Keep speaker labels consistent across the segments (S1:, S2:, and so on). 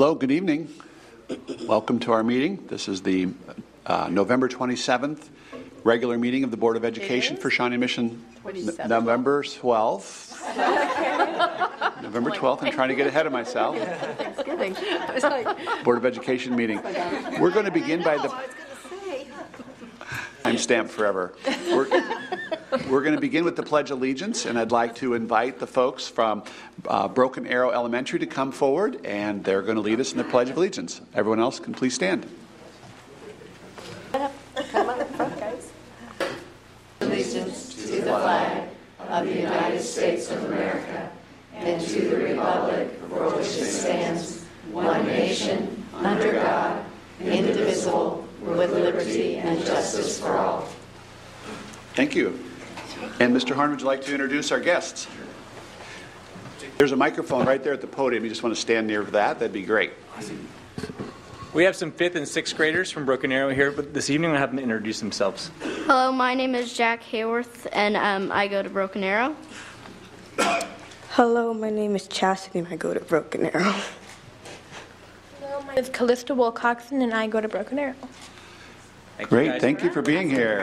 S1: Hello, good evening. Welcome to our meeting. This is the uh, November 27th regular meeting of the Board of Education for Shawnee Mission. N- November 12th. November 12th. I'm trying to get ahead of myself.
S2: Thanksgiving. I was like,
S1: Board of Education meeting. We're going to begin by the
S2: I was going to say.
S1: I'm stamped forever. We're, we're going to begin with the Pledge of Allegiance, and I'd like to invite the folks from uh, Broken Arrow Elementary to come forward, and they're going to lead us in the Pledge of Allegiance. Everyone else can please stand.
S2: Come on up front, guys.
S1: Thank you. And Mr. Harn, would you like to introduce our guests? There's a microphone right there at the podium. You just want to stand near that? That'd be great.
S3: We have some fifth and sixth graders from Broken Arrow here, but this evening we'll have them introduce themselves.
S4: Hello, my name is Jack Hayworth, and um, I go to Broken Arrow.
S5: Hello, my name is Chastity and I go to Broken Arrow.
S6: Hello, my name is Callista Wilcoxon, and I go to Broken Arrow.
S3: Thank
S1: Great.
S3: guys.
S1: Thank you for being here.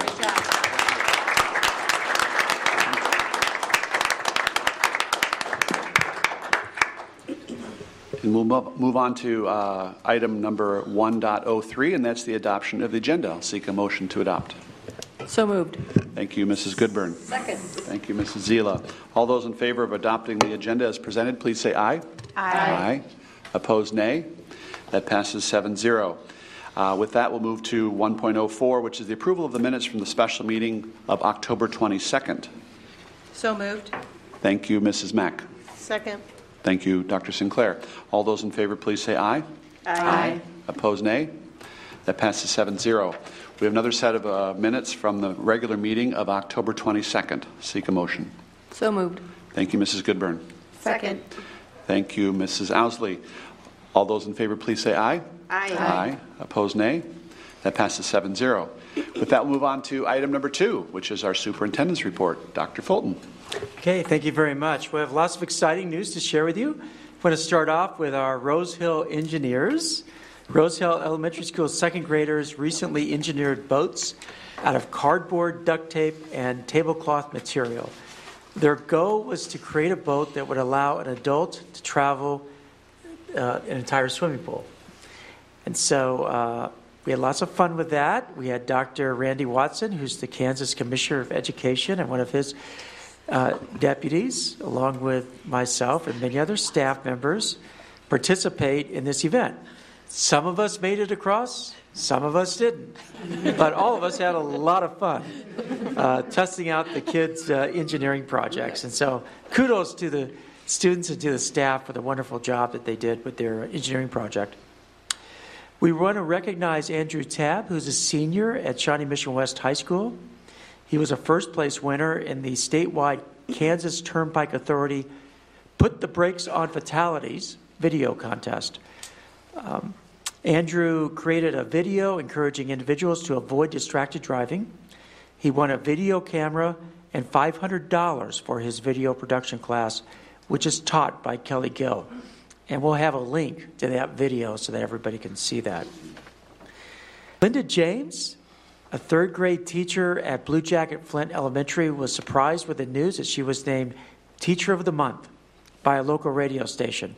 S1: And we'll move move on to uh, item number 1.03, and that's the adoption of the agenda. I'll seek a motion to adopt.
S2: So moved.
S1: Thank you, Mrs. Goodburn.
S2: Second.
S1: Thank you, Mrs. Zila. All those in favor of adopting the agenda as presented, please say aye. aye. Aye. Opposed, nay. That passes 7-0. Uh, With that, we'll move to 1.04, which is the approval of the minutes from the special meeting of October 22nd.
S2: So moved.
S1: Thank you, Mrs. Mack.
S2: Second.
S1: Thank you, Dr. Sinclair. All those in favor, please say aye.
S2: Aye.
S1: Opposed, nay. That passes 7-0. We have another set of uh, minutes from the regular meeting of October 22nd. Seek a motion.
S2: So moved.
S1: Thank you, Mrs. Goodburn.
S2: Second.
S1: Thank you, Mrs. Ousley. All those in favor, please say aye.
S2: Aye.
S1: Aye. Opposed, nay. That passes 7-0. With that, we'll move on to item number two, which is our superintendent's report. Dr. Fulton.
S7: Okay, thank you very much. We have lots of exciting news to share with you. I'm going to start off with our Rose Hill engineers. Rose Hill Elementary School second graders recently engineered boats out of cardboard, duct tape, and tablecloth material. Their goal was to create a boat that would allow an adult to travel uh, an entire swimming pool. And so uh, we had lots of fun with that. We had Dr. Randy Watson, who's the Kansas Commissioner of Education, and one of his uh, deputies, along with myself and many other staff members, participate in this event. Some of us made it across, some of us didn't. But all of us had a lot of fun uh, testing out the kids' uh, engineering projects. And so kudos to the students and to the staff for the wonderful job that they did with their engineering project. We want to recognize Andrew Tabb, who's a senior at Shawnee Mission West High School. He was a first place winner in the statewide Kansas Turnpike Authority Put the Brakes on Fatalities video contest. Um, Andrew created a video encouraging individuals to avoid distracted driving. He won a video camera and $500 for his video production class, which is taught by Kelly Gill. And we'll have a link to that video so that everybody can see that. Linda James, a third grade teacher at Blue Jacket Flint Elementary, was surprised with the news that she was named Teacher of the Month by a local radio station.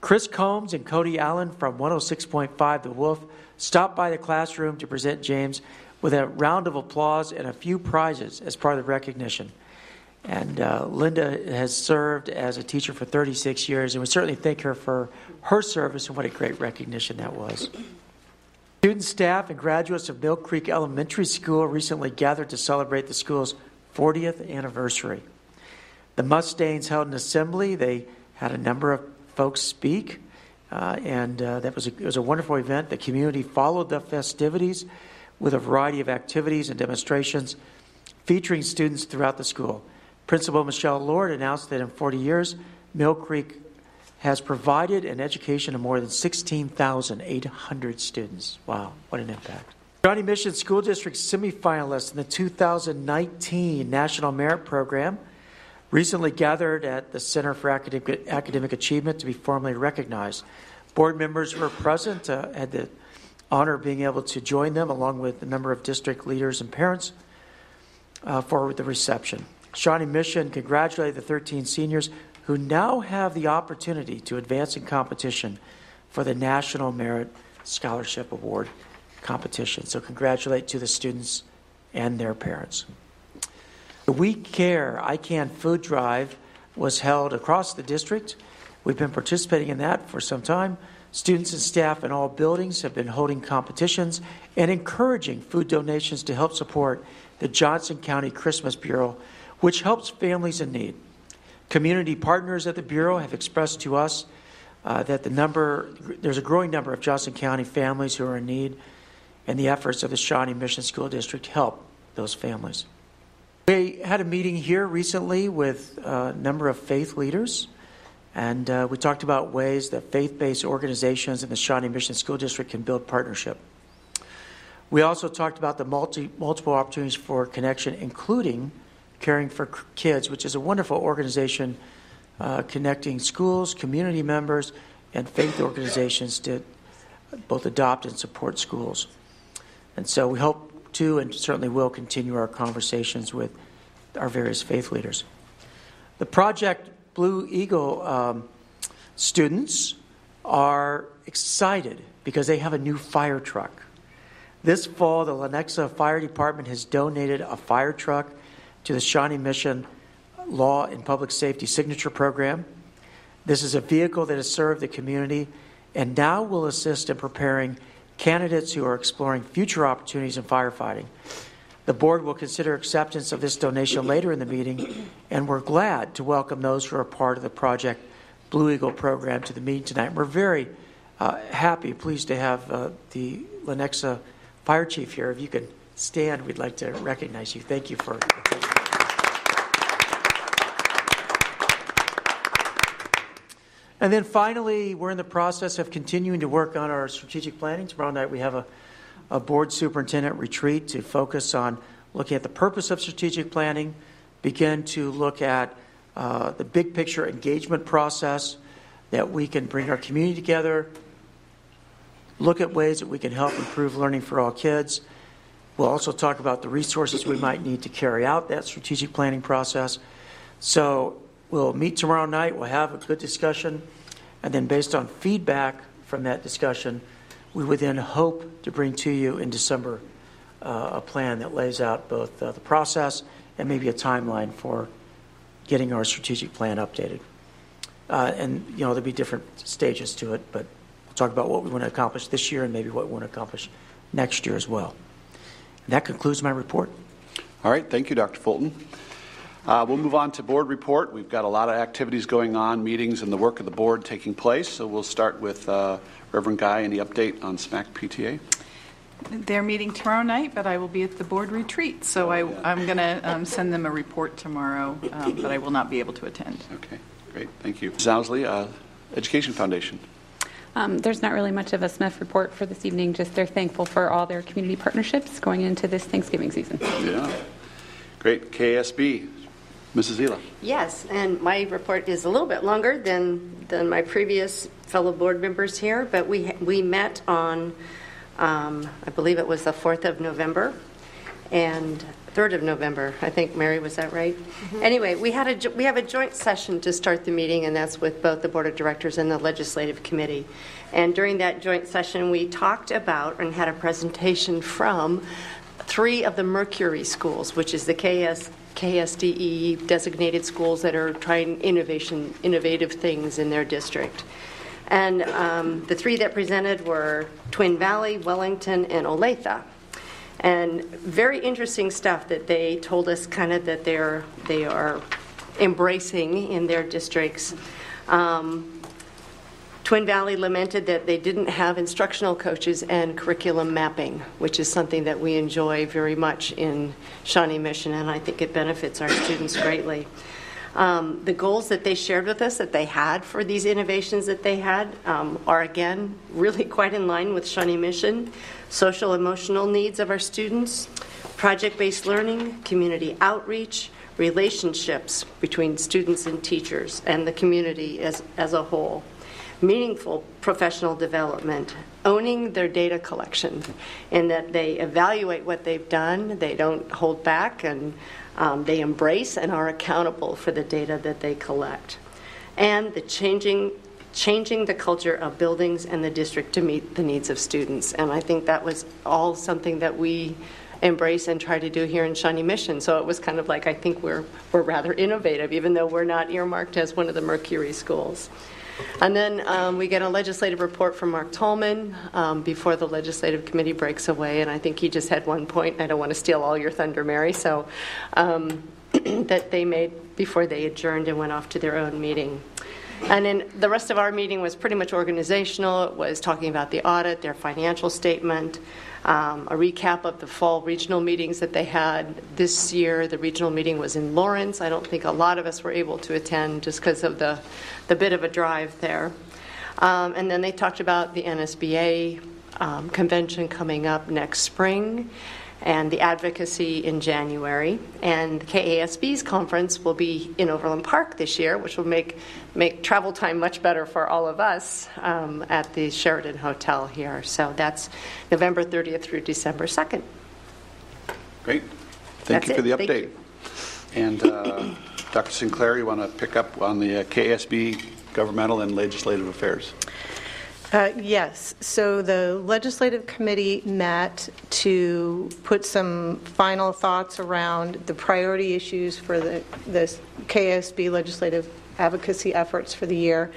S7: Chris Combs and Cody Allen from 106.5 The Wolf stopped by the classroom to present James with a round of applause and a few prizes as part of the recognition. And uh, Linda has served as a teacher for 36 years, and we certainly thank her for her service and what a great recognition that was. Student staff and graduates of Mill Creek Elementary School recently gathered to celebrate the school's 40th anniversary. The Mustangs held an assembly. They had a number of folks speak, uh, and uh, that was a, it was a wonderful event. The community followed the festivities with a variety of activities and demonstrations featuring students throughout the school. Principal Michelle Lord announced that in 40 years, Mill Creek has provided an education to more than 16,800 students. Wow, what an impact. Shawnee Mission School District semifinalists in the 2019 National Merit Program recently gathered at the Center for Academic, Academic Achievement to be formally recognized. Board members were present uh, had the honor of being able to join them, along with a number of district leaders and parents, uh, for the reception. Shawnee Mission congratulated the 13 seniors who now have the opportunity to advance in competition for the National Merit Scholarship Award competition. So, congratulate to the students and their parents. The We Care I Can food drive was held across the district. We've been participating in that for some time. Students and staff in all buildings have been holding competitions and encouraging food donations to help support the Johnson County Christmas Bureau, which helps families in need. Community partners at the Bureau have expressed to us uh, that the number, there's a growing number of Johnson County families who are in need, and the efforts of the Shawnee Mission School District help those families. We had a meeting here recently with a number of faith leaders, and uh, we talked about ways that faith based organizations in the Shawnee Mission School District can build partnership. We also talked about the multi, multiple opportunities for connection, including Caring for Kids, which is a wonderful organization uh, connecting schools, community members, and faith organizations to both adopt and support schools. And so we hope to and certainly will continue our conversations with our various faith leaders. The Project Blue Eagle um, students are excited because they have a new fire truck. This fall, the Lenexa Fire Department has donated a fire truck to the Shawnee Mission Law and Public Safety Signature Program. This is a vehicle that has served the community and now will assist in preparing candidates who are exploring future opportunities in firefighting. The board will consider acceptance of this donation later in the meeting, and we're glad to welcome those who are part of the Project Blue Eagle program to the meeting tonight. We're very uh, happy, pleased to have uh, the Lenexa Fire Chief here. If you could stand, we'd like to recognize you. Thank you for. And then finally, we're in the process of continuing to work on our strategic planning. Tomorrow night, we have a, a board superintendent retreat to focus on looking at the purpose of strategic planning, begin to look at uh, the big picture engagement process that we can bring our community together, look at ways that we can help improve learning for all kids. We'll also talk about the resources we might need to carry out that strategic planning process. So we'll meet tomorrow night, we'll have a good discussion, and then based on feedback from that discussion, we would then hope to bring to you in December uh, a plan that lays out both uh, the process and maybe a timeline for getting our strategic plan updated. Uh, and, you know, there'll be different stages to it, but we'll talk about what we want to accomplish this year and maybe what we want to accomplish next year as well. And that concludes my report.
S1: All right, thank you, Dr. Fulton. Uh, we'll move on to board report. We've got a lot of activities going on, meetings, and the work of the board taking place. So we'll start with uh, Reverend Guy. Any update on SMAC PTA?
S8: They're meeting tomorrow night, but I will be at the board retreat. So I, I'm going to um, send them a report tomorrow, um, but I will not be able to attend.
S1: Okay, great, thank you. Zousley, uh, Education Foundation.
S9: Um, there's not really much of a SMEF report for this evening, just they're thankful for all their community partnerships going into this Thanksgiving season.
S1: Yeah, great. KASB, Mrs. Zila.
S2: Yes, and my report is a little bit longer than, than my previous fellow board members here, but we, we met on, um, I believe it was the 4th of November, and 3rd of November, I think, Mary, was that right? Anyway, we had a, we have a joint session to start the meeting, and that's with both the Board of Directors and the Legislative Committee. And during that joint session, we talked about and had a presentation from three of the Mercury schools, which is the KS, KSDE designated schools that are trying innovation, innovative things in their district. And um, the three that presented were Twin Valley, Wellington, and Olathe. And very interesting stuff that they told us kind of that they're, they are embracing in their districts. Um, Twin Valley lamented that they didn't have instructional coaches and curriculum mapping, which is something that we enjoy very much in Shawnee Mission, and I think it benefits our students greatly. Um, the goals that they shared with us that they had for these innovations that they had um, are again really quite in line with Shawnee Mission. Social emotional needs of our students, project based learning, community outreach, relationships between students and teachers, and the community as, as a whole. Meaningful professional development, owning their data collection, in that they evaluate what they've done, they don't hold back, and um, they embrace and are accountable for the data that they collect. And the changing changing the culture of buildings and the district to meet the needs of students. And I think that was all something that we embrace and try to do here in Shawnee Mission. So it was kind of like I think we're we're rather innovative, even though we're not earmarked as one of the Mercury schools. And then um, we get a legislative report from Mark Tallman um, before the legislative committee breaks away. And I think he just had one point. I don't want to steal all your thunder, Mary. So um, that they made before they adjourned and went off to their own meeting. And then the rest of our meeting was pretty much organizational. It was talking about the audit, their financial statement, um, a recap of the fall regional meetings that they had this year. The regional meeting was in Lawrence. I don't think a lot of us were able to attend just because of the, the bit of a drive there. Um, and then they talked about the NSBA um, convention coming up next spring and the advocacy in January. And KASB's conference will be in Overland Park this year, which will make, make travel time much better for all of us um, at the Sheraton Hotel here. So that's November 30th through December 2nd.
S1: Great. Thank
S2: That's
S1: you for
S2: it.
S1: the update. And uh, Dr. Sinclair, you want to pick up on the uh, KASB governmental and legislative affairs?
S10: Uh, Yes. So the legislative committee met to put some final thoughts around the priority issues for the the KASB legislative advocacy efforts for the year.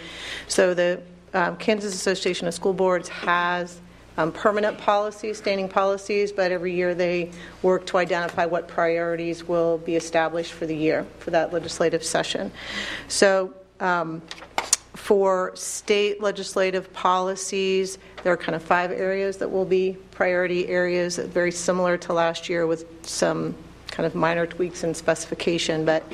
S10: So the um, Kansas Association of School Boards has um, permanent policies, standing policies, but every year they work to identify what priorities will be established for the year, for that legislative session. So um, for state legislative policies, there are kind of five areas that will be priority areas, very similar to last year with some kind of minor tweaks and specification. But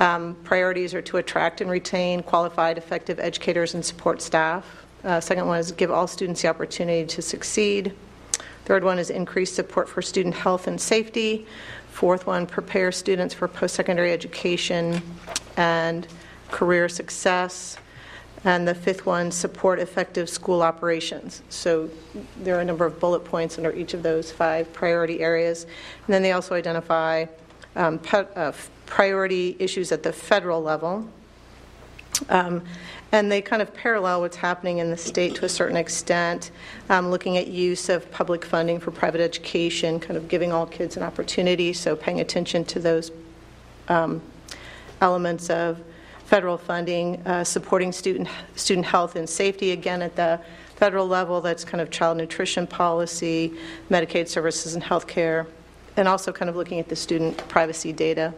S10: um, priorities are to attract and retain qualified, effective educators and support staff. Uh, second one is give all students the opportunity to succeed. Third one is increase support for student health and safety. Fourth one, prepare students for post secondary education and career success. And the fifth one, support effective school operations. So there are a number of bullet points under each of those five priority areas. And then they also identify um, pe- uh, priority issues at the federal level. Um, and they kind of parallel what's happening in the state to a certain extent, um, looking at use of public funding for private education, kind of giving all kids an opportunity, so paying attention to those um, elements of federal funding, uh, supporting student student health and safety, again at the federal level, that's kind of child nutrition policy, Medicaid services and health care, and also kind of looking at the student privacy data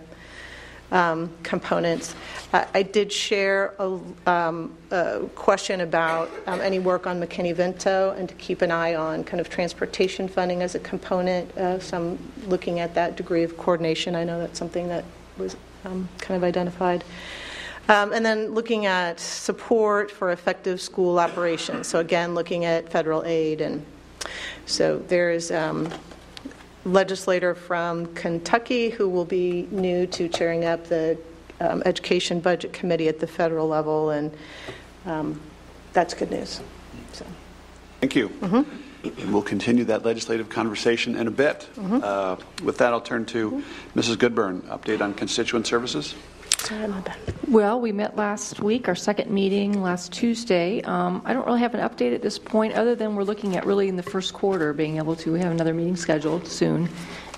S10: um, components. I I did share a, um, a question about um, any work on McKinney-Vento and to keep an eye on kind of transportation funding as a component. Uh, so I'm looking at that degree of coordination. I know that's something that was um, kind of identified. Um, and then looking at support for effective school operations. So again, looking at federal aid and so there's um, legislator from Kentucky who will be new to chairing up the um, Education Budget Committee at the federal level, and um, that's good news. So,
S1: Thank you. And We'll continue that legislative conversation in a bit. Uh, With that, I'll turn to Mrs. Goodburn, update on constituent services.
S10: Sorry, my bad.
S11: Well, we met last week, our second meeting last Tuesday. Um, I don't really have an update at this point, other than we're looking at really in the first quarter being able to, we have another meeting scheduled soon.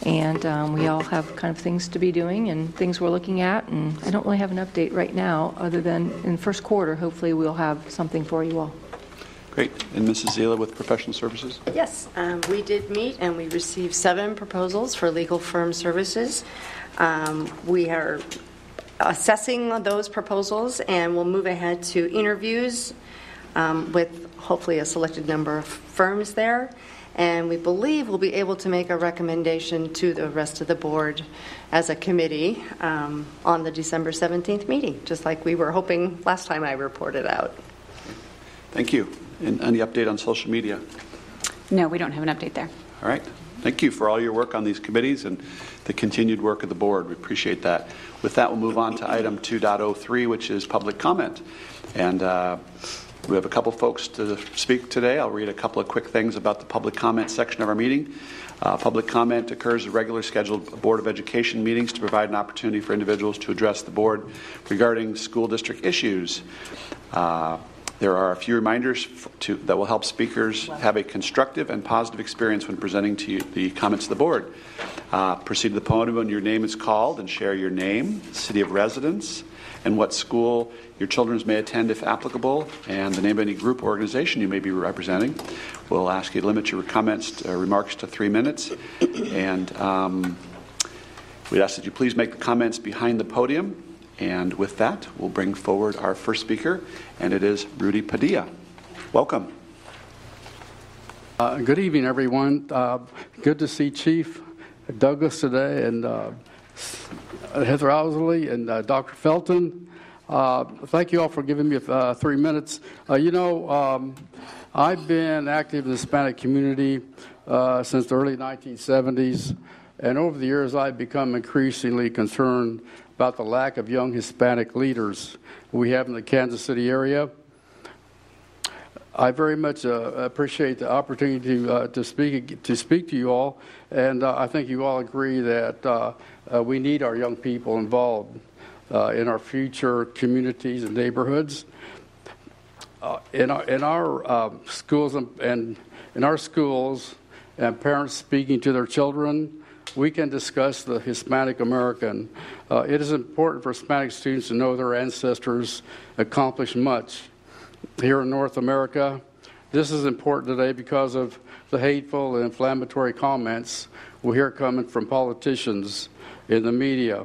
S11: And um, we all have kind of things to be doing and things we're looking at. And I don't really have an update right now, other than in the first quarter, hopefully we'll have something for you all.
S1: Great. And Mrs. Zila with professional services?
S2: Yes, um, we did meet and we received seven proposals for legal firm services. Um, We are assessing those proposals and we'll move ahead to interviews um, with hopefully a selected number of firms there. And we believe we'll be able to make a recommendation to the rest of the board as a committee um, on the December 17th meeting, just like we were hoping last time I reported out.
S1: Thank you. And any update on social media?
S9: No, we don't have an update there.
S1: All right. Thank you for all your work on these committees and the continued work of the board. We appreciate that. With that, we'll move on to item 2.03, which is public comment. And uh, We have a couple folks to speak today. I'll read a couple of quick things about the public comment section of our meeting. Uh, public comment occurs at regular scheduled Board of Education meetings to provide an opportunity for individuals to address the board regarding school district issues. Uh, there are a few reminders to, that will help speakers have a constructive and positive experience when presenting to you the comments of the board. Uh, proceed to the podium when your name is called and share your name, city of residence, and what school your children may attend if applicable, and the name of any group or organization you may be representing. We'll ask you to limit your comments, uh, remarks to three minutes, and um, we'd ask that you please make the comments behind the podium. And with that, we'll bring forward our first speaker, and it is Rudy Padilla. Welcome.
S12: Uh, good evening, everyone. Uh, good to see Chief Douglas today, and uh, Heather Ousley, and uh, Dr. Felton. Uh, thank you all for giving me uh, three minutes. you know, um, I've been active in the Hispanic community since the early 1970s, and over the years, I've become increasingly concerned about the lack of young Hispanic leaders we have in the Kansas City area. I very much uh, appreciate the opportunity to, uh, to speak to speak to you all, and uh, I think you all agree that uh, uh, we need our young people involved uh, in our future communities and neighborhoods. in our, in our schools and, and in our schools, and parents speaking to their children we can discuss the Hispanic American. Uh, it is important for Hispanic students to know their ancestors accomplished much here in North America. This is important today because of the hateful and inflammatory comments we hear coming from politicians in the media.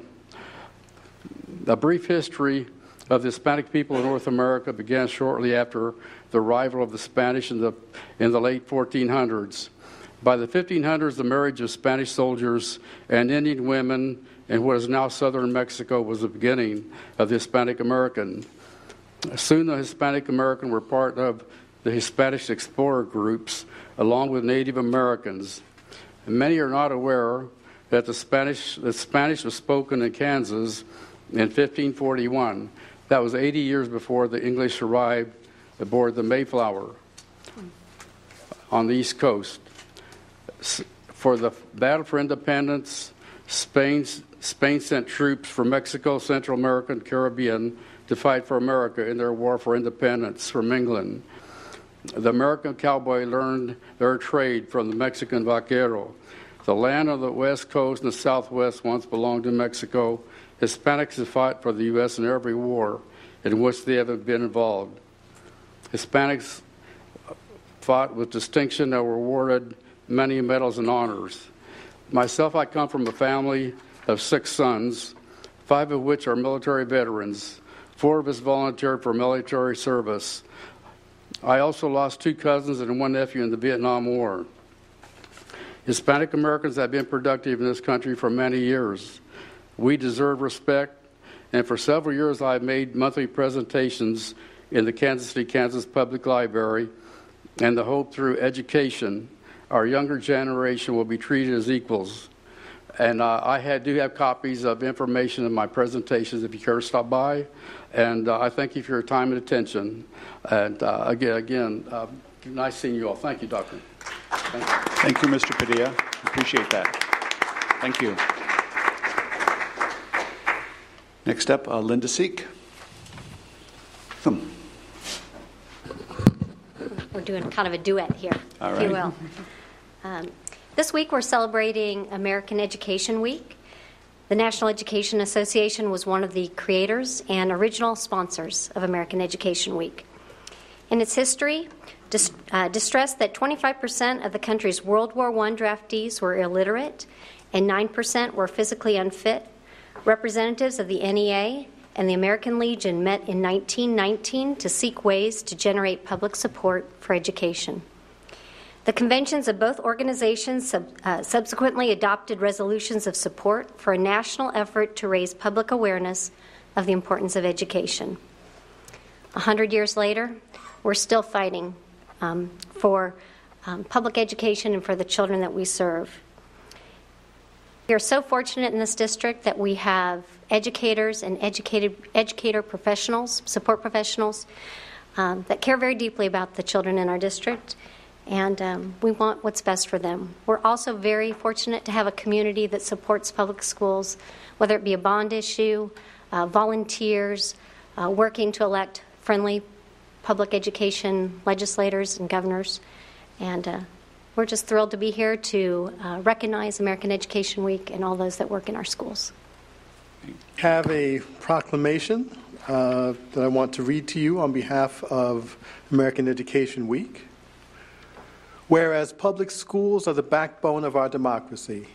S12: A brief history of the Hispanic people in North America began shortly after the arrival of the Spanish in the, in the late 1400s. By the 1500s, the marriage of Spanish soldiers and Indian women in what is now southern Mexico was the beginning of the Hispanic American. Soon, the Hispanic American were part of the Hispanic explorer groups along with Native Americans. And many are not aware that the Spanish, the Spanish was spoken in Kansas in 1541. That was 80 years before the English arrived aboard the Mayflower on the East Coast for the battle for independence, Spain, Spain sent troops from Mexico, Central America, and Caribbean to fight for America in their war for independence from England. The American cowboy learned their trade from the Mexican vaquero. The land of the West Coast and the Southwest once belonged to Mexico. Hispanics have fought for the U.S. in every war in which they have been involved. Hispanics fought with distinction and were awarded many medals and honors. Myself, I come from a family of six sons, five of which are military veterans. Four of us volunteered for military service. I also lost two cousins and one nephew in the Vietnam War. Hispanic Americans have been productive in this country for many years. We deserve respect, and for several years I've made monthly presentations in the Kansas City, Kansas Public Library and the Hope Through Education our younger generation will be treated as equals. And uh, I had, do have copies of information in my presentations if you care to stop by. And uh, I thank you for your time and attention. And uh, again, again uh, nice seeing you all. Thank you, Doctor.
S1: Thank you, thank you Mr. Padilla. Appreciate that. Thank you. Next up, uh, Linda Seek.
S13: Come. We're doing kind of a duet here,
S1: All
S13: if
S1: right.
S13: you will. Um, this week we're celebrating American Education Week. The National Education Association was one of the creators and original sponsors of American Education Week. In its history, uh, distressed that 25% of the country's World War I draftees were illiterate and 9% were physically unfit, representatives of the NEA and the American Legion met in 1919 to seek ways to generate public support for education. The conventions of both organizations sub, uh, subsequently adopted resolutions of support for a national effort to raise public awareness of the importance of education. A hundred years later, we're still fighting um, for um, public education and for the children that we serve. We are so fortunate in this district that we have educators and educated educator professionals, support professionals, um, that care very deeply about the children in our district, and um, we want what's best for them. We're also very fortunate to have a community that supports public schools, whether it be a bond issue, uh, volunteers, uh, working to elect friendly public education legislators and governors. And uh, we're just thrilled to be here to uh, recognize American Education Week and all those that work in our schools.
S14: Have a proclamation uh, that I want to read to you on behalf of American Education Week. Whereas public schools are the backbone of our democracy,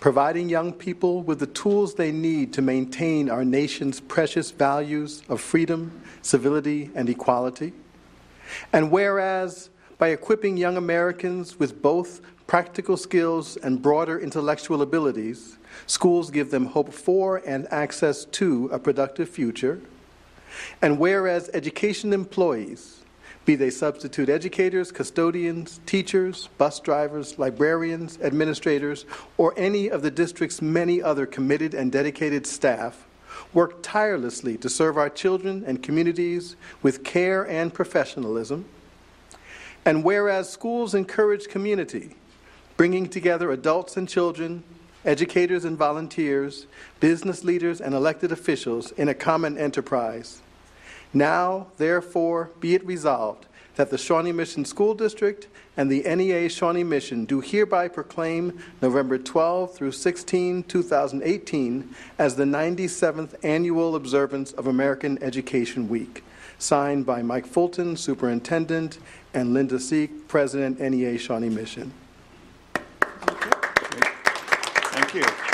S14: providing young people with the tools they need to maintain our nation's precious values of freedom, civility, and equality. And whereas by equipping young Americans with both practical skills and broader intellectual abilities, schools give them hope for and access to a productive future. And whereas education employees, be they substitute educators, custodians, teachers, bus drivers, librarians, administrators, or any of the district's many other committed and dedicated staff, work tirelessly to serve our children and communities with care and professionalism. And whereas schools encourage community, bringing together adults and children, educators and volunteers, business leaders and elected officials in a common enterprise. Now, therefore, be it resolved that the Shawnee Mission School District and the NEA Shawnee Mission do hereby proclaim November 12 through 16, 2018, as the 97th annual observance of American Education Week. Signed by Mike Fulton, Superintendent, and Linda Seek, President, NEA Shawnee Mission.
S1: Thank you.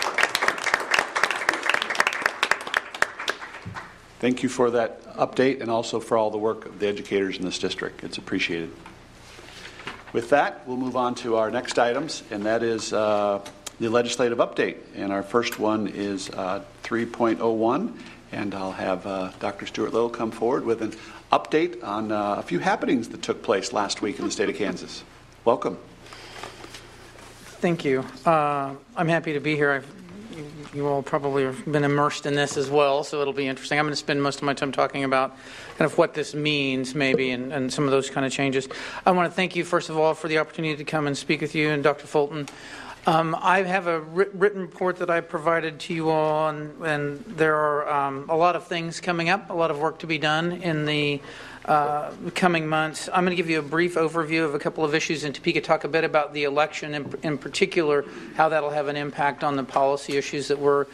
S1: Thank you for that update and also for all the work of the educators in this district. It's appreciated. With that, we'll move on to our next items, and that is uh, the legislative update. And our first one is uh, 3.01, and I'll have uh, Dr. Stuart Little come forward with an update on uh, a few happenings that took place last week in the state of Kansas. Welcome.
S15: Thank you. Uh, I'm happy to be here. I've, you all probably have been immersed in this as well, so it'll be interesting. I'm going to spend most of my time talking about kind of what this means, maybe, and, and some of those kind of changes. I want to thank you, first of all, for the opportunity to come and speak with you and Dr. Fulton. Um, I have a written report that I provided to you all, and, and there are um, a lot of things coming up, a lot of work to be done in the uh, coming months. I'm going to give you a brief overview of a couple of issues in Topeka, talk a bit about the election, in, in particular, how that'll have an impact on the policy issues that we're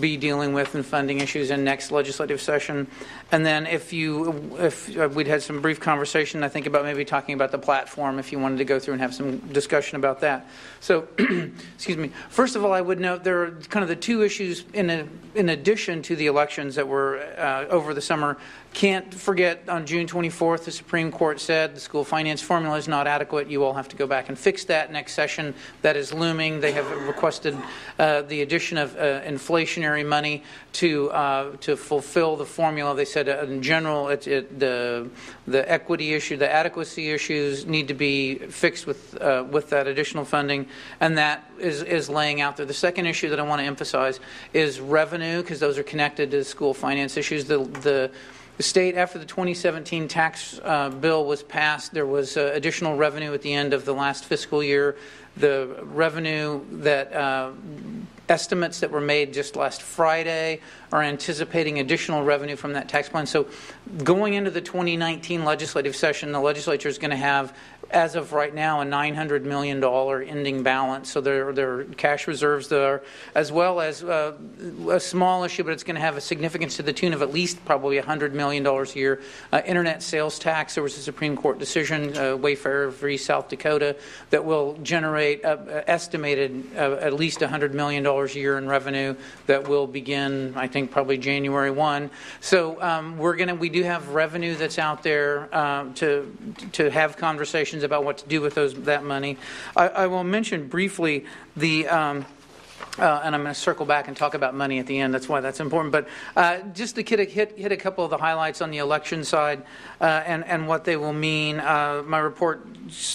S15: be dealing with and funding issues in next legislative session. And then if you, if uh, we'd had some brief conversation, I think about maybe talking about the platform if you wanted to go through and have some discussion about that. So, excuse me. First of all, I would note there are kind of the two issues in a, in addition to the elections that were uh, over the summer. Can't forget on June 24th, the Supreme Court said the school finance formula is not adequate. You all have to go back and fix that next session. That is looming. They have requested uh, the addition of uh, inflationary money to uh, to fulfill the formula. They said uh, in general, it, it, the the equity issue, the adequacy issues need to be fixed with uh, with that additional funding, and that is is laying out there. The second issue that I want to emphasize is revenue, because those are connected to school finance issues. The the the state, after the 2017 tax uh, bill was passed, there was uh, additional revenue at the end of the last fiscal year. The revenue that uh, estimates that were made just last Friday are anticipating additional revenue from that tax plan. So, going into the 2019 legislative session, the legislature is going to have as of right now, a $900 million ending balance. So there, there are cash reserves there, as well as uh, a small issue, but it's going to have a significance to the tune of at least probably $100 million a year. Uh, internet sales tax, there was a Supreme Court decision, uh, Wayfair v. South Dakota, that will generate uh, estimated uh, at least $100 million a year in revenue that will begin, I think, probably January 1. So um, we're going to, we do have revenue that's out there um, to, to have conversations about what to do with those that money. I, I will mention briefly the. Um, Uh, and I'm going to circle back and talk about money at the end. That's why that's important. But uh, just to hit, hit, hit a couple of the highlights on the election side uh, and, and what they will mean. Uh, my report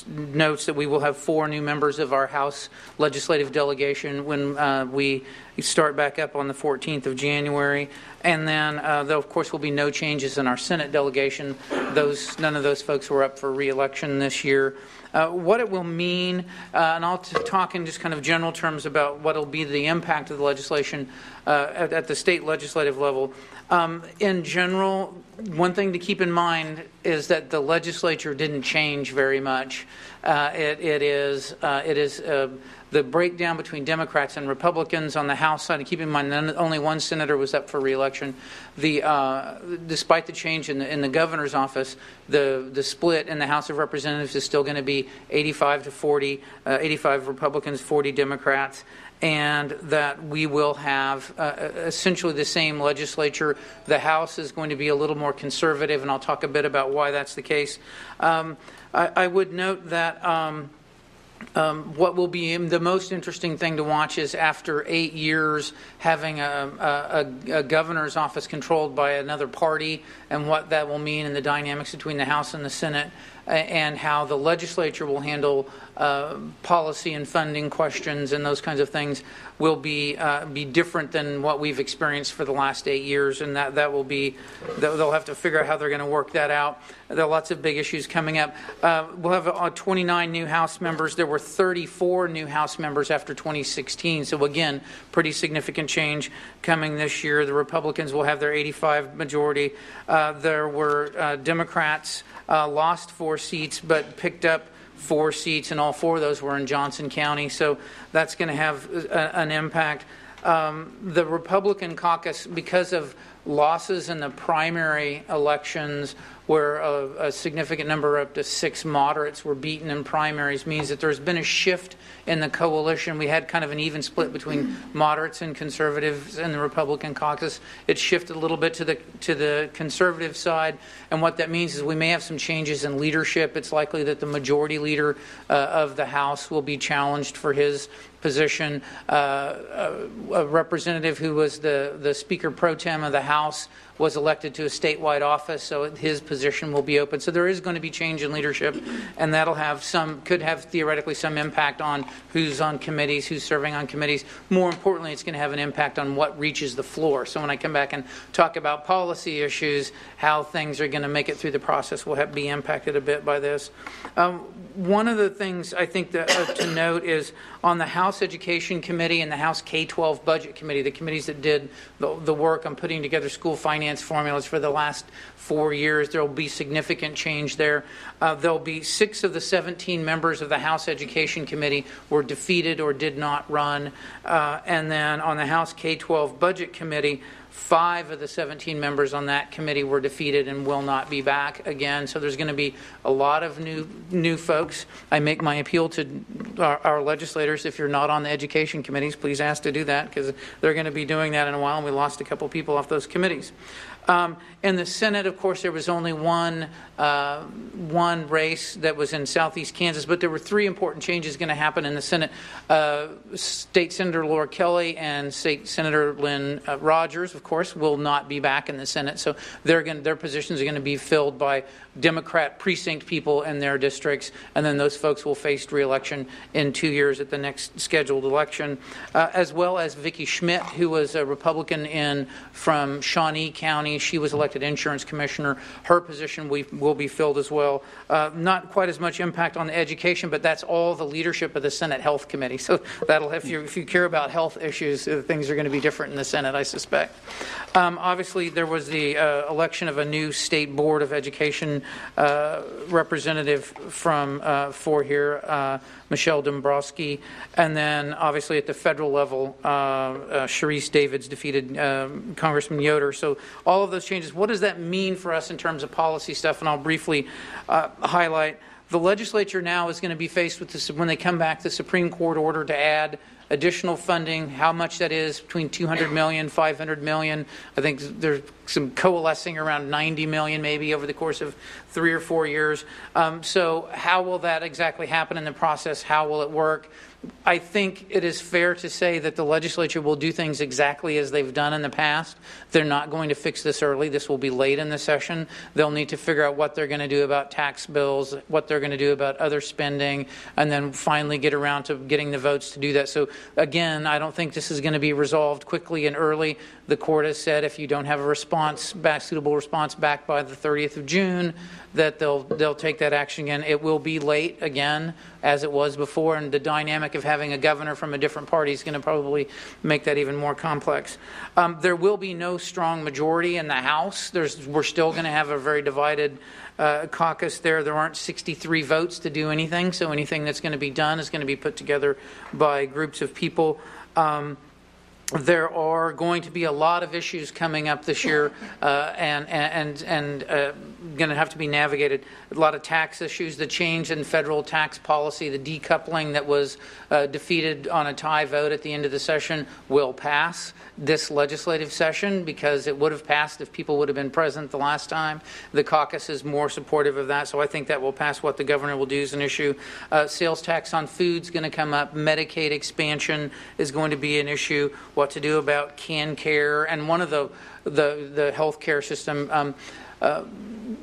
S15: notes that we will have four new members of our House legislative delegation when uh, we start back up on the 14th of January. And then, uh, there, of course, will be no changes in our Senate delegation. Those, none of those folks were up for reelection this year. Uh, what it will mean, uh, and I'll t- talk in just kind of general terms about what will be the impact of the legislation uh, at, at the state legislative level. Um, in general, one thing to keep in mind is that the legislature didn't change very much. Uh, it, it is, it is the breakdown between Democrats and Republicans on the House side. And keep in mind, none, only one senator was up for reelection. The, uh, despite the change in the, in the governor's office, the, the split in the House of Representatives is still going to be 85 to 40, uh, 85 Republicans, 40 Democrats and that we will have uh, essentially the same legislature. The House is going to be a little more conservative, and I'll talk a bit about why that's the case. Um, I, I, would note that. Um, um, what will be the most interesting thing to watch is after eight years having a, a, a, governor's office controlled by another party and what that will mean in the dynamics between the House and the Senate and how the legislature will handle uh, policy and funding questions and those kinds of things will be uh, be different than what we've experienced for the last eight years, and that that will be they'll have to figure out how they're going to work that out. There are lots of big issues coming up. Uh, we'll have uh, 29 new House members. There were 34 new House members after 2016, so again, pretty significant change coming this year. The Republicans will have their 85 majority. Uh, there were uh, Democrats lost four seats, but picked up four seats, and all four of those were in Johnson County. So that's going to have a, an impact. Um, the Republican caucus, because of losses in the primary elections, where a, a, significant number, up to six moderates, were beaten in primaries, means that there's been a shift in the coalition. We had kind of an even split between moderates and conservatives in the Republican caucus. It shifted a little bit to the to the conservative side, and what that means is we may have some changes in leadership. It's likely that the majority leader uh, of the House will be challenged for his position. Uh, a, a, representative who was the, the Speaker pro tem of the House was elected to a statewide office, so his position will be open. So there is going to be change in leadership, and that'll have some, could have theoretically some impact on who's on committees, who's serving on committees. More importantly, it's going to have an impact on what reaches the floor. So when I come back and talk about policy issues, how things are going to make it through the process will have, be impacted a bit by this. Um, one of the things I think that, uh, to note is on the House Education Committee and the House K 12 Budget Committee, the committees that did the, the work on putting together school finance formulas for the last four years, there will be significant change there. Uh, there'll be six of the 17 members of the House Education Committee were defeated or did not run. Uh, and then on the House K 12 Budget Committee, Five of the 17 members on that committee were defeated and will not be back again. So there's going to be a lot of new new folks. I make my appeal to our, our legislators. If you're not on the education committees, please ask to do that because they're going to be doing that in a while. And we lost a couple people off those committees. Um, in the Senate, of course, there was only one uh, one race that was in southeast Kansas, but there were three important changes going to happen in the Senate. Uh, State Senator Laura Kelly and State Senator Lynn uh, Rogers, of course, will not be back in the Senate, so their positions are going to be filled by Democrat precinct people in their districts, and then those folks will face reelection in two years at the next scheduled election, uh, as well as Vicki Schmidt, who was a Republican in from Shawnee County. She was elected insurance commissioner. Her position we, will be filled as well. Uh, not quite as much impact on education, but that's all the leadership of the Senate Health Committee. So that'll, if you if you care about health issues, uh, things are going to be different in the Senate, I suspect. Um, obviously, there was the uh, election of a new state board of education uh, representative from uh, for here, uh, Michelle Dombrosky, and then obviously at the federal level, uh, uh, Davids defeated um, Congressman Yoder. So all of those changes. What does that mean for us in terms of policy stuff? And I'll briefly highlight. The legislature now is going to be faced with this when they come back the Supreme Court order to add additional funding, how much that is, between 200 million, 500 million. I think there's some coalescing around 90 million maybe over the course of three or four years. Um, so, how will that exactly happen in the process? How will it work? I think it is fair to say that the legislature will do things exactly as they've done in the past. They're not going to fix this early. This will be late in the session. They'll need to figure out what they're going to do about tax bills, what they're going to do about other spending, and then finally get around to getting the votes to do that. So, again, I don't think this is going to be resolved quickly and early. The court has said if you don't have a response, back, suitable response back by the 30th of June, that they'll they'll take that action again. It will be late again, as it was before, and the dynamic of having a governor from a different party is going to probably make that even more complex. Um, there will be no strong majority in the House. There's, we're still going to have a very divided. Uh, caucus there. There aren't 63 votes to do anything, so anything that's going to be done is going to be put together by groups of people. Um, there are going to be a lot of issues coming up this year, uh, and and and uh, going to have to be navigated. A lot of tax issues, the change in federal tax policy, the decoupling that was uh, defeated on a tie vote at the end of the session will pass this legislative session because it would have passed if people would have been present the last time. The caucus is more supportive of that, so I think that will pass. What the governor will do is an issue. Uh, sales tax on food is going to come up. Medicaid expansion is going to be an issue. What to do about KanCare and one of the the the healthcare system. Um, uh,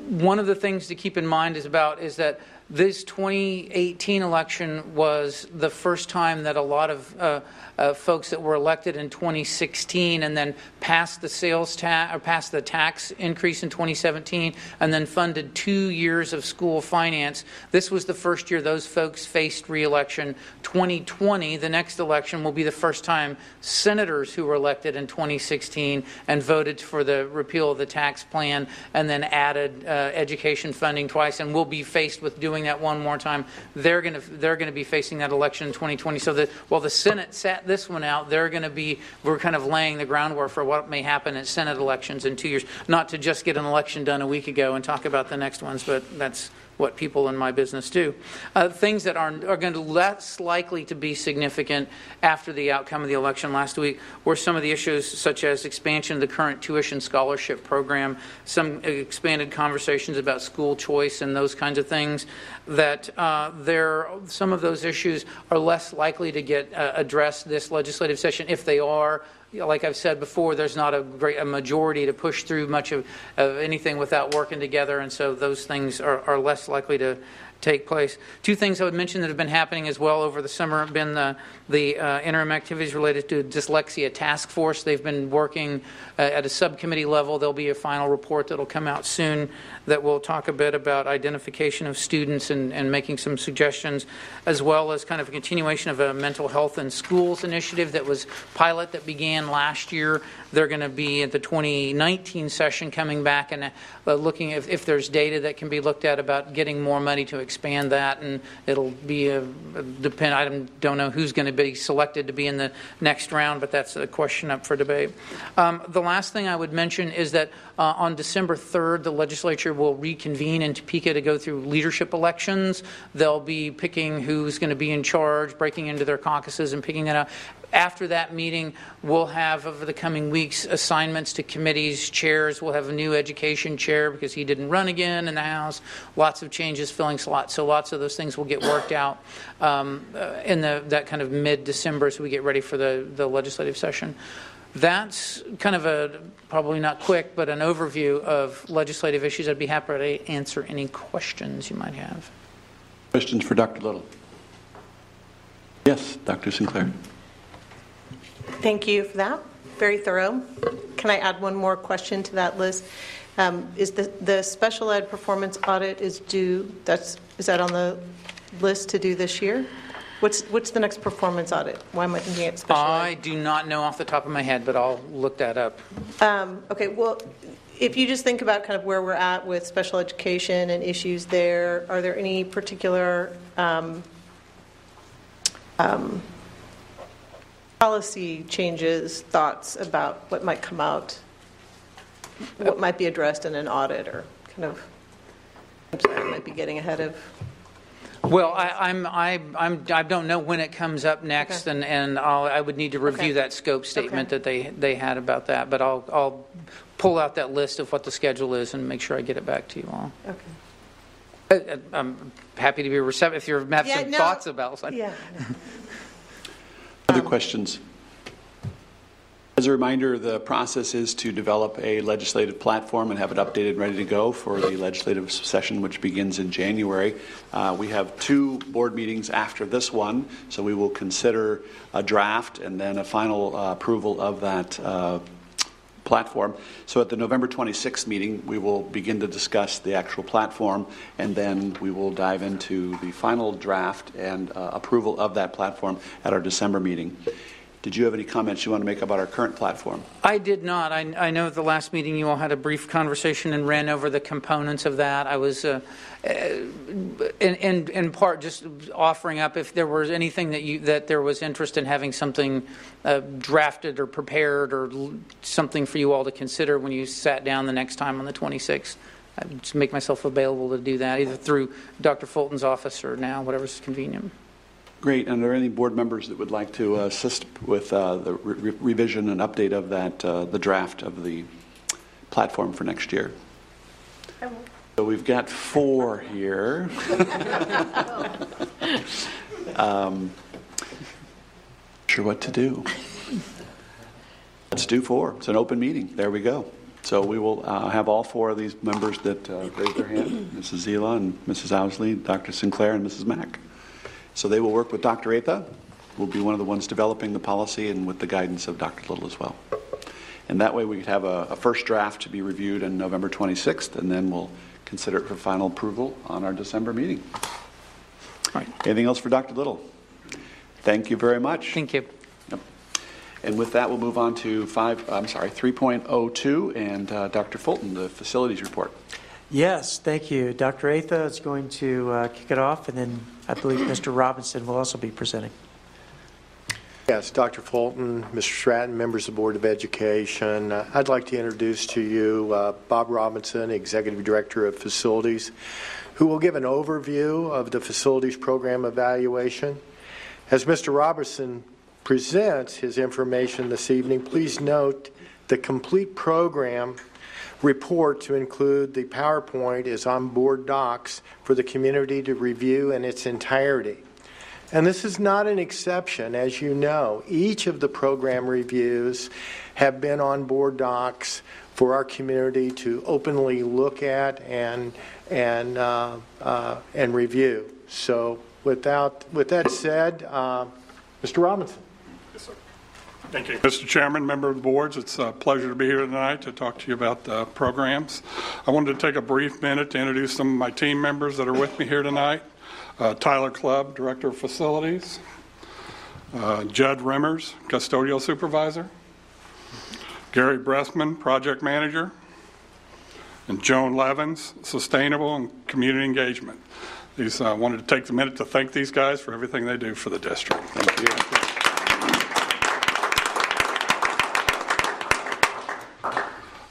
S15: one of the things to keep in mind is about is that this 2018 election was the first time that a lot of uh, uh, folks that were elected in 2016 and then passed the sales tax or passed the tax increase in 2017 and then funded two years of school finance. This was the first year those folks faced reelection. 2020, the next election, will be the first time senators who were elected in 2016 and voted for the repeal of the tax plan and then added uh, education funding twice and will be faced with doing that one more time. They're going to they're going to be facing that election in 2020. So that while the Senate sat this one out, they're going to be, we're kind of laying the groundwork for what may happen at Senate elections in two years. Not to just get an election done a week ago and talk about the next ones, but that's what people in my business do. Uh, things that are, are going to less likely to be significant after the outcome of the election last week were some of the issues such as expansion of the current tuition scholarship program, some expanded conversations about school choice and those kinds of things. That uh, there, some of those issues are less likely to get uh, addressed this legislative session. If they are, like I've said before, there's not a great a majority to push through much of, of anything without working together, and so those things are, are less likely to take place. Two things I would mention that have been happening as well over the summer have been the, the uh, interim activities related to dyslexia task force. They've been working uh, at a subcommittee level. There'll be a final report that'll come out soon that will talk a bit about identification of students and, and making some suggestions, as well as kind of a continuation of a mental health in schools initiative that was pilot that began last year. They're going to be at the 2019 session coming back and uh, looking if, if there's data that can be looked at about getting more money to expand that, and it'll be a, a depend. I don't know who's going to be selected to be in the next round, but that's a question up for debate. Um, the last thing I would mention is that uh, on December 3rd, the legislature will reconvene in Topeka to go through leadership elections. They'll be picking who's going to be in charge, breaking into their caucuses and picking that out. After that meeting, we'll have over the coming weeks assignments to committees, chairs. We'll have a new education chair because he didn't run again in the House. Lots of changes, filling slots. So lots of those things will get worked out um, uh, in the, that kind of mid-December as we get ready for the, the legislative session. That's kind of a probably not quick, but an overview of legislative issues. I'd be happy to answer any questions you might have.
S1: Questions for Dr. Little? Yes, Dr. Sinclair.
S10: Thank you for that. Very thorough. Can I add one more question to that list? Um, is the, the special ed performance audit is due? That's is that on the list to do this year? What's what's the next performance audit? Why am I thinking it's special
S15: I
S10: ed?
S15: do not know off the top of my head, but I'll look that up.
S10: Um, okay, well, if you just think about kind of where we're at with special education and issues there, are there any particular um, um, policy changes, thoughts about what might come out, what might be addressed in an audit, or kind of, I'm sorry, I might be getting ahead of.
S15: Well, I, I'm, I, I'm, I don't know when it comes up next, and, and I'll, I would need to review
S10: Okay.
S15: that scope statement that they, they had about that, but I'll, I'll pull out that list of what the schedule is and make sure I get it back to you all.
S10: Okay.
S15: Uh, uh, I'm happy to be receptive if you have
S10: Yeah,
S15: some
S10: no.
S15: thoughts about something.
S10: Yeah.
S1: Other questions? As a reminder, the process is to develop a legislative platform and have it updated and ready to go for the legislative session, which begins in January. Uh, We have two board meetings after this one, so we will consider a draft and then a final uh, approval of that uh, platform. So at the November 26th meeting, we will begin to discuss the actual platform, and then we will dive into the final draft and uh, approval of that platform at our December meeting. Did you have any comments you want to make about our current platform?
S15: I did not. I, I know at the last meeting you all had a brief conversation and ran over the components of that. I was, uh, uh, in, in, in part, just offering up if there was anything that you that there was interest in having something uh, drafted or prepared or something for you all to consider when you sat down the next time on the 26th. I'd just make myself available to do that either through Dr. Fulton's office or now, whatever's convenient.
S1: Great. And are there any board members that would like to uh, assist with uh, the re- revision and update of that, uh, the draft of the platform for next year? So we've got four here. um, sure what to do. Let's do four. It's an open meeting. There we go. So we will uh, have all four of these members that uh, raised their hand, Mrs. Zila and Mrs. Ousley, Dr. Sinclair, and Mrs. Mack. So they will work with Dr. Atha, will be one of the ones developing the policy, and with the guidance of Dr. Little as well. And that way we could have a, a first draft to be reviewed on November 26th, and then we'll consider it for final approval on our December meeting. All right. Anything else for Dr. Little? Thank you very much.
S15: Thank you.
S1: And with that, we'll move on to five, I'm sorry, 3.02, and uh, Dr. Fulton, the facilities report.
S7: Yes, thank you. Dr. Atha is going to uh, kick it off, and then I believe Mr. Robinson will also be presenting.
S16: Yes, Dr. Fulton, Mr. Stratton, members of the Board of Education. Uh, I'd like to introduce to you uh, Bob Robinson, Executive Director of Facilities, who will give an overview of the facilities program evaluation. As Mr. Robinson presents his information this evening, please note the complete program report to include the PowerPoint is on board docs for the community to review in its entirety. And this is not an exception, as you know. Each of the program reviews have been on board docs for our community to openly look at and and uh, uh, and review. So, without with that said, uh, Mr. Robinson.
S17: Thank you. Mr. Chairman, member of the boards, it's a pleasure to be here tonight to talk to you about the programs. I wanted to take a brief minute to introduce some of my team members that are with me here tonight. Uh, Tyler Clubb, Director of Facilities. Uh, Judd Rimmers, Custodial Supervisor. Gary Bressman, Project Manager. And Joan Levins, Sustainable and Community Engagement. These, I uh, wanted to take a minute to thank these guys for everything they do for the district. Thank you.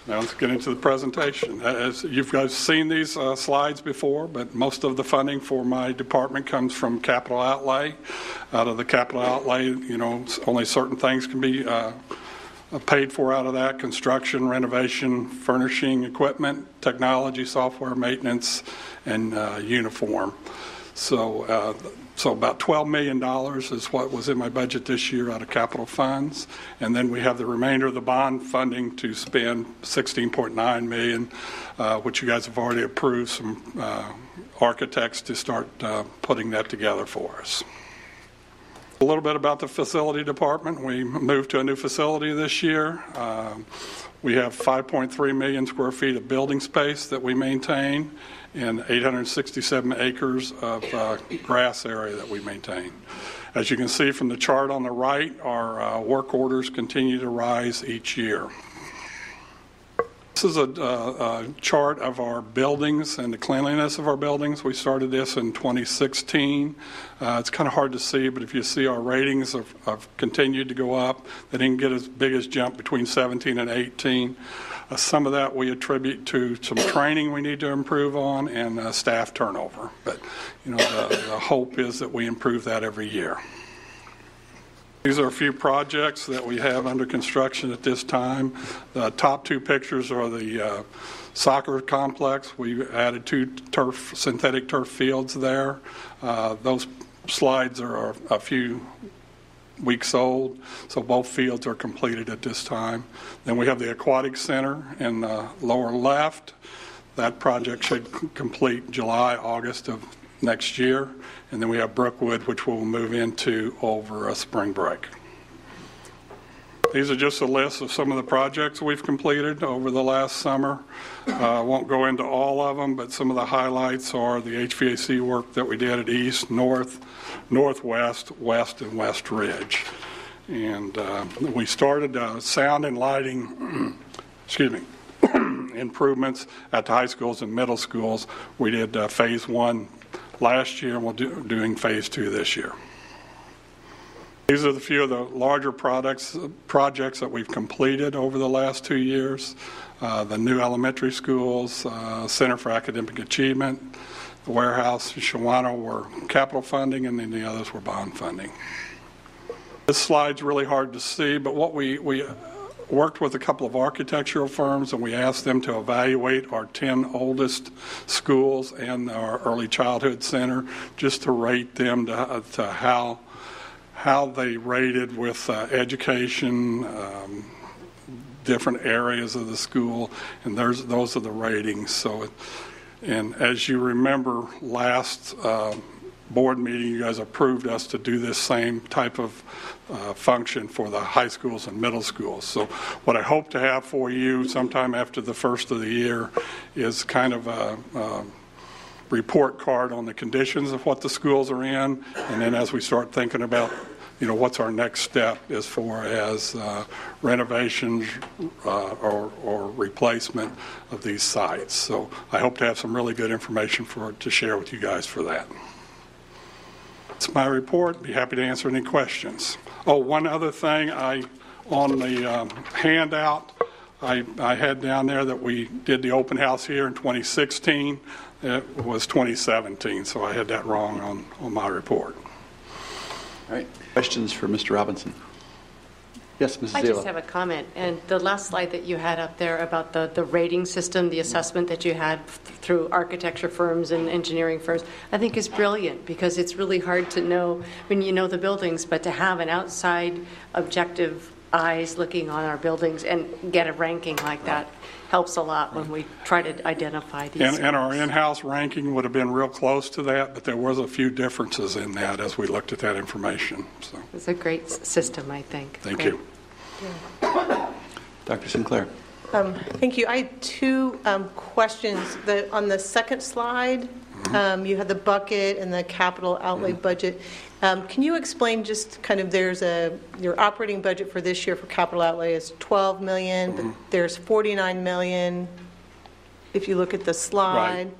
S17: Now let's get into the presentation. As you've guys seen these uh, slides before, but most of the funding for my department comes from capital outlay. Out of the capital outlay, you know, only certain things can be uh, paid for out of that: construction, renovation, furnishing, equipment, technology, software, maintenance, and uh, uniform. So, uh, so about $12 million is what was in my budget this year out of capital funds. And then we have the remainder of the bond funding to spend 16.9 million, uh, which you guys have already approved some uh, architects to start uh, putting that together for us. A little bit about the facility department. We moved to a new facility this year. Um, we have 5.3 million square feet of building space that we maintain and 867 acres of uh, grass area that we maintain. As you can see from the chart on the right, our uh, work orders continue to rise each year. This is a, uh, a, chart of our buildings and the cleanliness of our buildings. We started this in 2016. Uh, it's kind of hard to see, but if you see our ratings have, have continued to go up. They didn't get as big as jump between 17 and 18. Uh, Some of that we attribute to some training we need to improve on and uh, staff turnover. But, you know, the the hope is that we improve that every year. These are a few projects that we have under construction at this time. The top two pictures are the uh, soccer complex. We added two turf, synthetic turf fields there. Uh, Those slides are a few weeks old, so both fields are completed at this time. Then we have the aquatic center in the lower left. That project should complete July, August of next year. And then we have Brookwood, which we'll move into over a spring break. These are just a list of some of the projects we've completed over the last summer. Uh, I won't go into all of them, but some of the highlights are the HVAC work that we did at East, North, Northwest, West, and West Ridge. And uh, we started uh, sound and lighting, excuse me, improvements at the high schools and middle schools. We did uh, Phase One last year, and we're do- doing Phase Two this year. These are the few of the larger products, projects that we've completed over the last two years. Uh, The new elementary schools, uh, Center for Academic Achievement, the warehouse, in Shawanoe were capital funding, and then the others were bond funding. This slide's really hard to see, but what we, we worked with a couple of architectural firms, and we asked them to evaluate our 10 oldest schools and our early childhood center, just to rate them to, to how how they rated with uh, education, um, different areas of the school, and there's, those are the ratings. So, it, and as you remember, last uh, board meeting, you guys approved us to do this same type of uh, function for the high schools and middle schools. So, what I hope to have for you sometime after the first of the year is kind of a, a report card on the conditions of what the schools are in, and then as we start thinking about, you know, what's our next step as far as uh, renovations uh, or, or replacement of these sites. So I hope to have some really good information for to share with you guys for that. That's my report. Be happy to answer any questions. Oh, one other thing, I on the um, handout. I, I had down there that we did the open house here in 2016. It was 2017, so I had that wrong on, on my report.
S1: All right. Questions for Mr. Robinson? Yes, Mrs.
S2: I just have a comment, and the last slide that you had up there about the, the rating system, the assessment that you had th- through architecture firms and engineering firms, I think is brilliant, because it's really hard to know, when you know the buildings, but to have an outside objective eyes looking on our buildings and get a ranking like that helps a lot when we try to identify these.
S17: And, and our in-house ranking would have been real close to that, but there was a few differences in that as we looked at that information. So,
S2: It's a great system, I think.
S17: thank
S2: Great.
S17: you.
S1: Dr. Sinclair.
S10: Um, Thank you. I had two um, questions. The- On the second slide, um, you had the bucket and the capital outlay budget. Um, Can you explain just kind of, there's a, your operating budget for this year for capital outlay is 12 million, but there's 49 million if you look at the slide.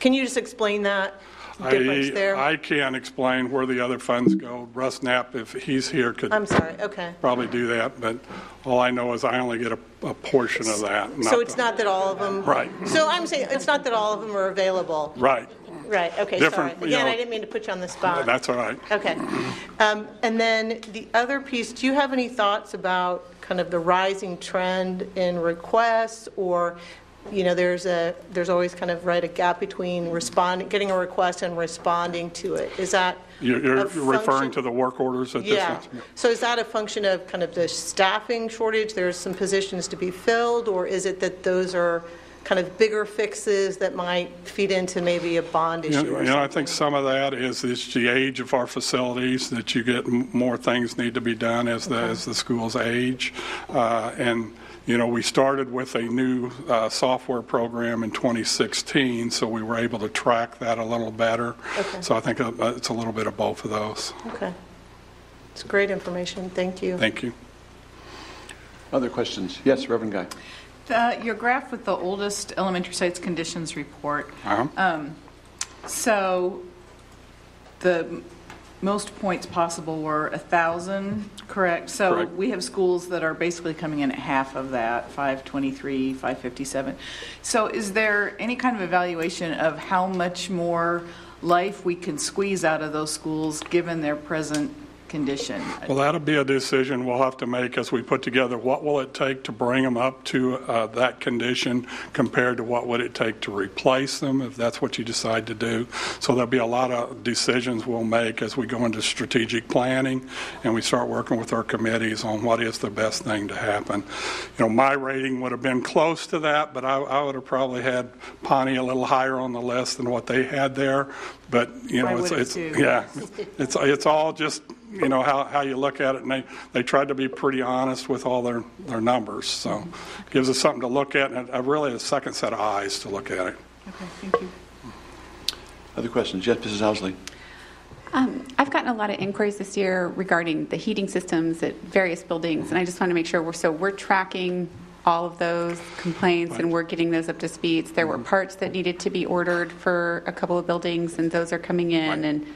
S10: Can you just explain that?
S17: I, I can't explain where the other funds go. Russ Knapp, if he's here, could
S10: I'm sorry, okay.
S17: probably do that, but all I know is I only get a, a portion of that.
S10: So it's not that all of them?
S17: Right.
S10: So I'm saying, it's not that all of them are available?
S17: Right.
S10: Right, okay, sorry.
S17: Different, you
S10: Again,
S17: know-
S10: I didn't mean to put you on the spot.
S17: That's all right.
S10: Okay. Um, And then the other piece, do you have any thoughts about kind of the rising trend in requests? Or, you know, there's a, there's always kind of, right, a gap between responding, getting a request and responding to it. Is that?
S17: You're, you're
S10: a
S17: referring
S10: function-
S17: to the work orders at this
S10: Yeah. So is that a function of kind of the staffing shortage? There's some positions to be filled? Or is it that those are kind of bigger fixes that might feed into maybe a bond
S17: You
S10: issue
S17: know,
S10: or
S17: you know, I think some of that is, is the age of our facilities, that you get more things need to be done as the, as the schools age. Uh, And, you know, we started with a new uh, software program in 2016, so we were able to track that a little better.
S10: Okay.
S17: So I think uh, it's a little bit of both of those.
S10: Okay. It's great information. Thank you.
S17: Thank you.
S1: Other questions? Yes, Reverend Guy.
S8: Uh, Your graph with the oldest elementary sites conditions report.
S17: Uh-huh.
S8: Um, So the most points possible were a 1,000, correct? So
S17: Correct.
S8: we have schools that are basically coming in at half of that, 523, 557. So is there any kind of evaluation of how much more life we can squeeze out of those schools given their present condition?
S17: Well, that'll be a decision we'll have to make as we put together what will it take to bring them up to uh, that condition compared to what would it take to replace them, if that's what you decide to do. So there'll be a lot of decisions we'll make as we go into strategic planning and we start working with our committees on what is the best thing to happen. You know, my rating would have been close to that, but I, I would have probably had Pawnee a little higher on the list than what they had there. But you know, it's, it's yeah, it's it's all just you know how, how you look at it, and they, they tried to be pretty honest with all their, their numbers. So gives us something to look at, and a, really a second set of eyes to look at it.
S8: Okay, thank you.
S1: Other questions? Yes, Mrs. Ousley.
S9: Um, I've gotten a lot of inquiries this year regarding the heating systems at various buildings, and I just want to make sure we're so we're tracking all of those complaints and we're getting those up to speeds. There were parts that needed to be ordered for a couple of buildings, and those are coming in. And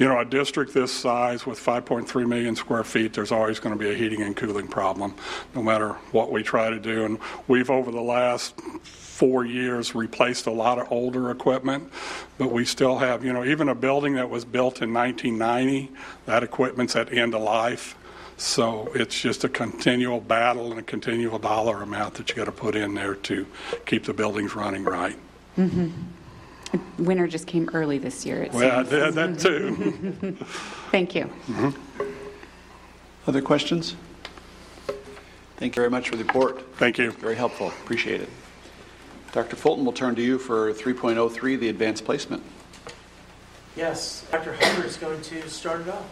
S17: You know, a district this size with 5.3 million square feet, there's always going to be a heating and cooling problem, no matter what we try to do. And we've, over the last four years, replaced a lot of older equipment, but we still have, you know, even a building that was built in 1990, that equipment's at end of life. So it's just a continual battle and a continual dollar amount that you got to put in there to keep the buildings running right.
S9: Mhm. Winter just came early this year. It
S17: Well,
S9: seems.
S17: that, that too.
S9: Thank you. Mm-hmm.
S1: Other questions? Thank you very much for the report.
S17: Thank you.
S1: Very helpful. Appreciate it. Dr. Fulton, we'll turn to you for 3.03, the advanced placement.
S7: Yes, Dr. Hubbard is going to start it off.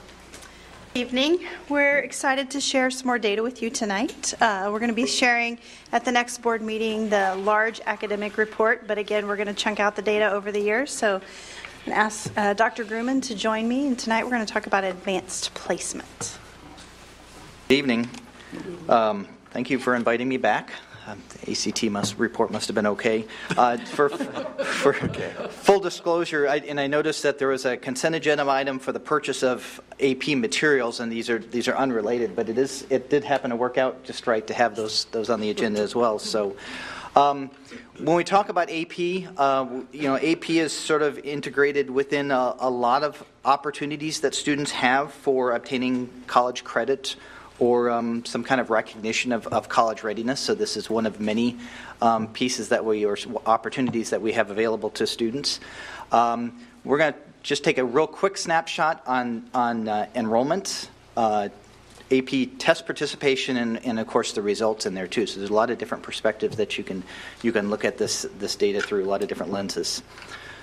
S18: Evening. We're excited to share some more data with you tonight. Uh, we're going to be sharing at the next board meeting the large academic report, but again, we're going to chunk out the data over the years. So to ask uh, Dr. Grumman to join me, and tonight we're going to talk about advanced placement.
S19: Good evening. Um, Thank you for inviting me back. Um, The ACT must, report must have been okay. Uh, For, for full disclosure, I- and I noticed that there was a consent agenda item for the purchase of AP materials, and these are, these are unrelated, but it is, it did happen to work out just right to have those, those on the agenda as well. So um, when we talk about AP, uh, you know, AP is sort of integrated within a, a lot of opportunities that students have for obtaining college credit or um, some kind of recognition of, of college readiness. So this is one of many um, pieces that we or opportunities that we have available to students. Um, we're going to just take a real quick snapshot on on uh, enrollment. Uh, AP test participation and, and of course the results in there too. So there's a lot of different perspectives that you can you can look at this this data through a lot of different lenses.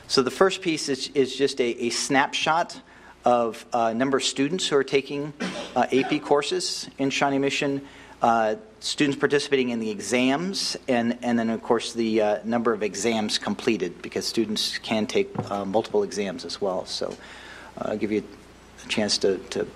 S19: So the first piece is, is just a, a snapshot of uh, number of students who are taking uh, AP courses in Shawnee Mission, uh, students participating in the exams, and, and then, of course, the uh, number of exams completed, because students can take uh, multiple exams as well. So uh, I'll give you a chance to, to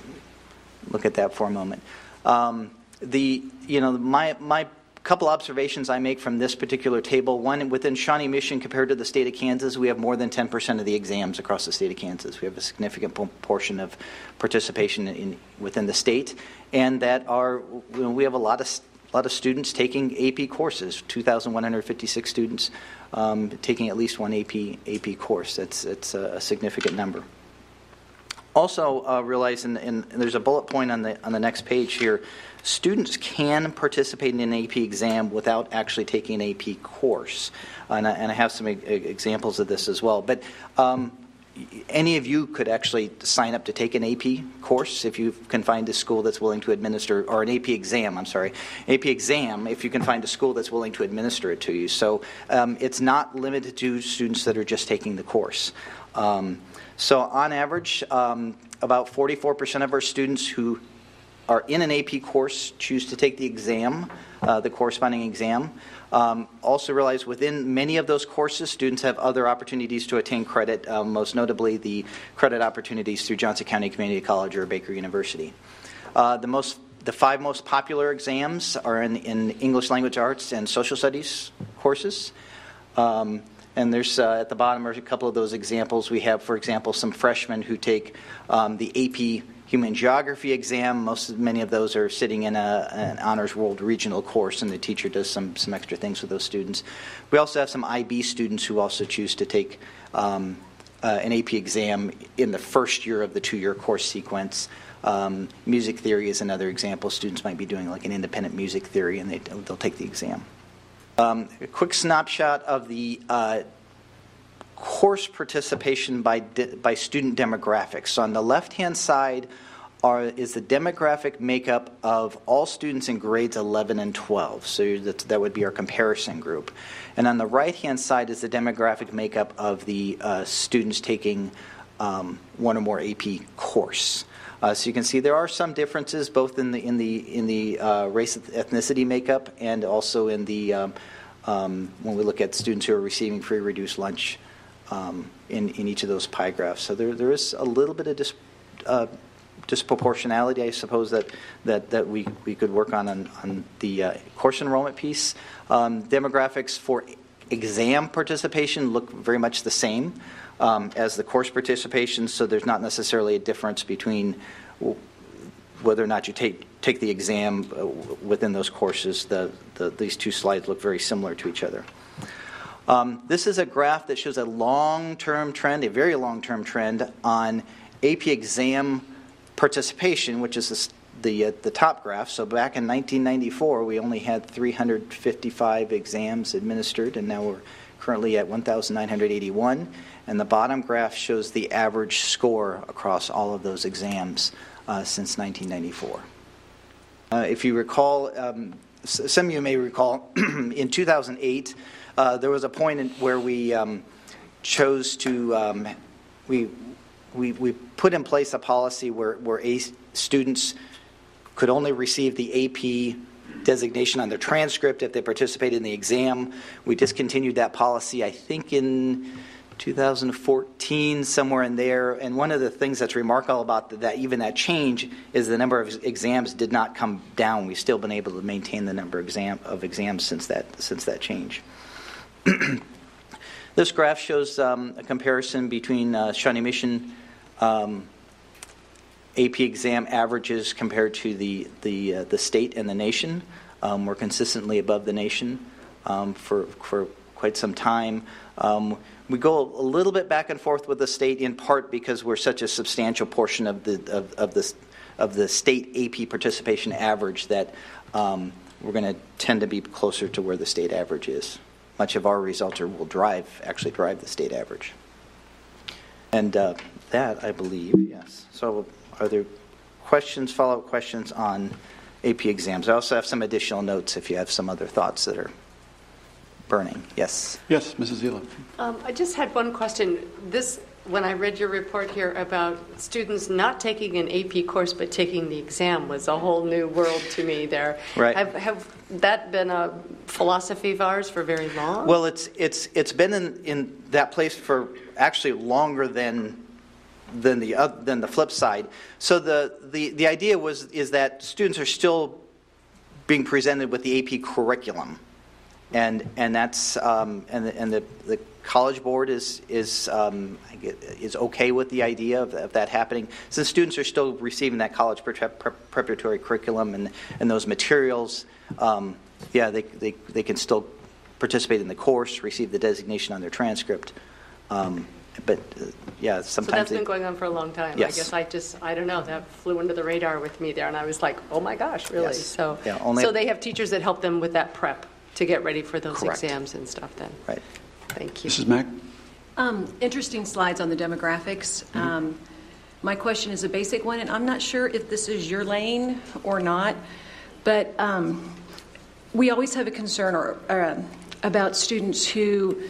S19: look at that for a moment. Um, the, you know, my, my couple observations I make from this particular table. One, within Shawnee Mission compared to the state of Kansas, we have more than 10% of the exams across the state of Kansas. We have a significant portion of participation in, within the state, and that are, you know, we have a lot of a lot of students taking AP courses, 2,156 students um, taking at least one AP, AP course. That's, that's a, a significant number. Also, uh, realize, and, there's a bullet point on the on the next page here. Students can participate in an AP exam without actually taking an AP course, and I, and I have some e- examples of this as well. But um, any of you could actually sign up to take an AP course if you can find a school that's willing to administer, or an AP exam, I'm sorry, AP exam if you can find a school that's willing to administer it to you. So um, it's not limited to students that are just taking the course. Um, so on average, um, about 44% of our students who are in an AP course choose to take the exam, uh, the corresponding exam. Um, also realize within many of those courses, students have other opportunities to attain credit, um, most notably the credit opportunities through Johnson County Community College or Baker University. Uh, the most the five most popular exams are in, in English language arts and social studies courses. Um, And there's uh, at the bottom are a couple of those examples. We have, for example, some freshmen who take um, the AP Human Geography exam. Most many of those are sitting in a, an Honors World Regional course, and the teacher does some some extra things with those students. We also have some IB students who also choose to take um, uh, an AP exam in the first year of the two-year course sequence. Um, music theory is another example. Students might be doing like an independent music theory, and they, they'll take the exam. Um, a quick snapshot of the uh, course participation by, di- by student demographics. So on the left-hand side are, is the demographic makeup of all students in grades 11 and 12. So that, that would be our comparison group. And on the right-hand side is the demographic makeup of the uh, students taking um, one or more AP course. Uh, so you can see there are some differences both in the in the in the uh, race ethnicity makeup and also in the um, um, when we look at students who are receiving free reduced lunch um, in in each of those pie graphs. So there there is a little bit of dis, uh, disproportionality, I suppose that that that we we could work on on, on the uh, course enrollment piece. Um, demographics for exam participation look very much the same um, as the course participation, so there's not necessarily a difference between whether or not you take take the exam uh, within those courses. The, the, these two slides look very similar to each other. Um, this is a graph that shows a long-term trend, a very long-term trend on AP exam participation, which is the uh, the top graph. So back in 1994, we only had 355 exams administered, and now we're currently at 1,981. And the bottom graph shows the average score across all of those exams uh, since 1994. Uh, if you recall, um, some of you may recall, in 2008, uh, there was a point in, where we um, chose to um, we, we we put in place a policy where where a students could only receive the AP designation on their transcript if they participated in the exam. We discontinued that policy, I think, in 2014, somewhere in there. And one of the things that's remarkable about that, even that change, is the number of exams did not come down. We've still been able to maintain the number of, exam, of exams since that since that change. this graph shows um, a comparison between uh, Shawnee Mission. Um, AP exam averages compared to the the uh, the state and the nation. Um, we're consistently above the nation um, for for quite some time. Um, we go a little bit back and forth with the state in part because we're such a substantial portion of the of, of the of the state AP participation average that um, we're going to tend to be closer to where the state average is. Much of our results are, will drive actually drive the state average. And uh, that I believe yes. So are there questions, follow up questions on AP exams? I also have some additional notes if you have some other thoughts that are burning. Yes.
S1: Yes, Mrs. Zila.
S2: Um, I just had one question. This, when I read your report here about students not taking an AP course but taking the exam, was a whole new world to me. There,
S19: right?
S2: Have, have that been a philosophy of ours for very long?
S19: Well, it's it's it's been in, in that place for actually longer than than the uh, than the flip side. So the, the the idea was is that students are still being presented with the AP curriculum and and that's um, and the, and the, the college board is is um, is okay with the idea of, of, that happening since students are still receiving that college pre- pre- preparatory curriculum and and those materials. Um, yeah, they, they they can still participate in the course, receive the designation on their transcript. Um, but uh, yeah, sometimes
S2: so that's
S19: they,
S2: been going on for a long time.
S19: Yes.
S2: I guess I just I don't know that flew under the radar with me there, and I was like, oh my gosh, really?
S19: Yes.
S2: So
S19: yeah, only
S2: so they have teachers that help them with that prep to get ready for those
S19: Correct.
S2: exams and stuff then.
S19: Right.
S2: Thank you.
S1: Mrs. Mack?
S20: Um, interesting slides on the demographics.
S1: Mm-hmm.
S20: Um, my question is a basic one, and I'm not sure if this is your lane or not, but um, we always have a concern or, uh, about students who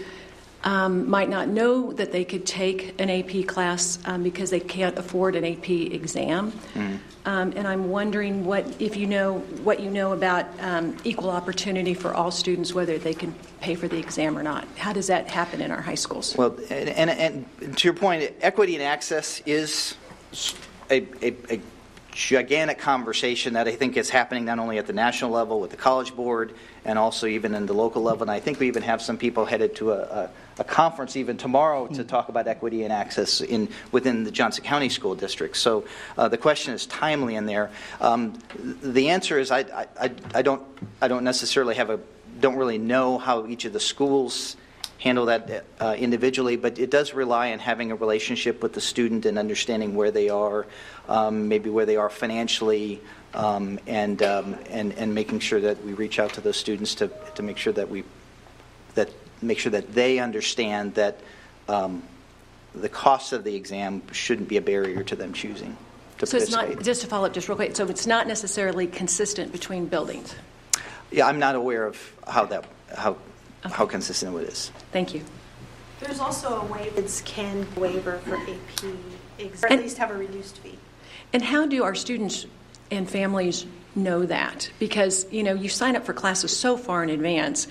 S20: um, might not know that they could take an AP class um, because they can't afford an AP exam.
S19: Mm-hmm.
S20: Um, and I'm wondering what, if you know, what you know about um, equal opportunity for all students, whether they can pay for the exam or not. How does that happen in our high schools?
S19: Well, and, and, and to your point, equity and access is a, a, a gigantic conversation that I think is happening not only at the national level with the College Board and also even in the local level. And I think we even have some people headed to a, a, a conference even tomorrow to talk about equity and access in within the Johnson County School District. So uh, the question is timely in there. Um, the answer is I, I, I don't I don't necessarily have a don't really know how each of the schools handle that uh, individually, but it does rely on having a relationship with the student and understanding where they are, um, maybe where they are financially, um, and, um, and and making sure that we reach out to those students to, to make sure that we that make sure that they understand that um, the cost of the exam shouldn't be a barrier to them choosing to
S20: So it's not, just to follow up just real quick, so it's not necessarily consistent between buildings?
S19: Yeah, I'm not aware of how that how how consistent it is.
S20: Thank you.
S18: There's also a way kids can waiver for AP, ex- or at
S20: And-
S18: least have a reduced fee.
S20: And how do our students and families know that? Because, you know, you sign up for classes so far in advance,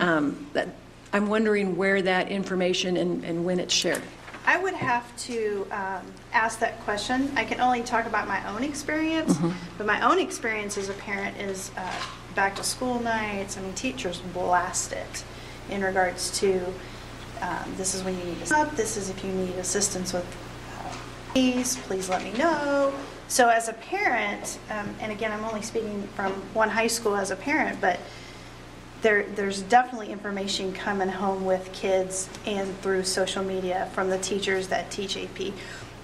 S20: um, that I'm wondering where that information and, and when it's shared.
S18: I would have to um, ask that question. I can only talk about my own experience,
S20: Mhm.
S18: but my own experience as a parent is uh, back to school nights. I mean, teachers blast it in regards to um, this is when you need to stop, this is if you need assistance with uh, please, please let me know. So as a parent, um, and again, I'm only speaking from one high school as a parent, but there, there's definitely information coming home with kids and through social media from the teachers that teach AP.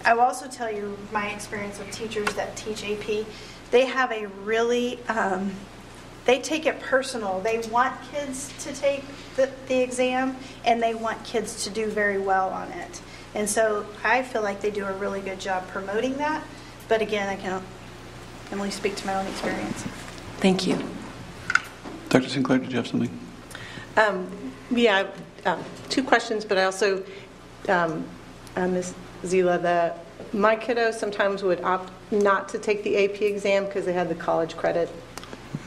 S18: I will also tell you my experience with teachers that teach AP. They have a really, um, they take it personal. They want kids to take the, the exam and they want kids to do very well on it. And so I feel like they do a really good job promoting that. But again, I can only speak to my own experience.
S20: Thank you.
S1: Dr. Sinclair, did you have something?
S10: Um, Yeah, um, two questions, but I also, um, uh, Ms. Zila, the, my kiddos sometimes would opt not to take the AP exam because they had the college credit.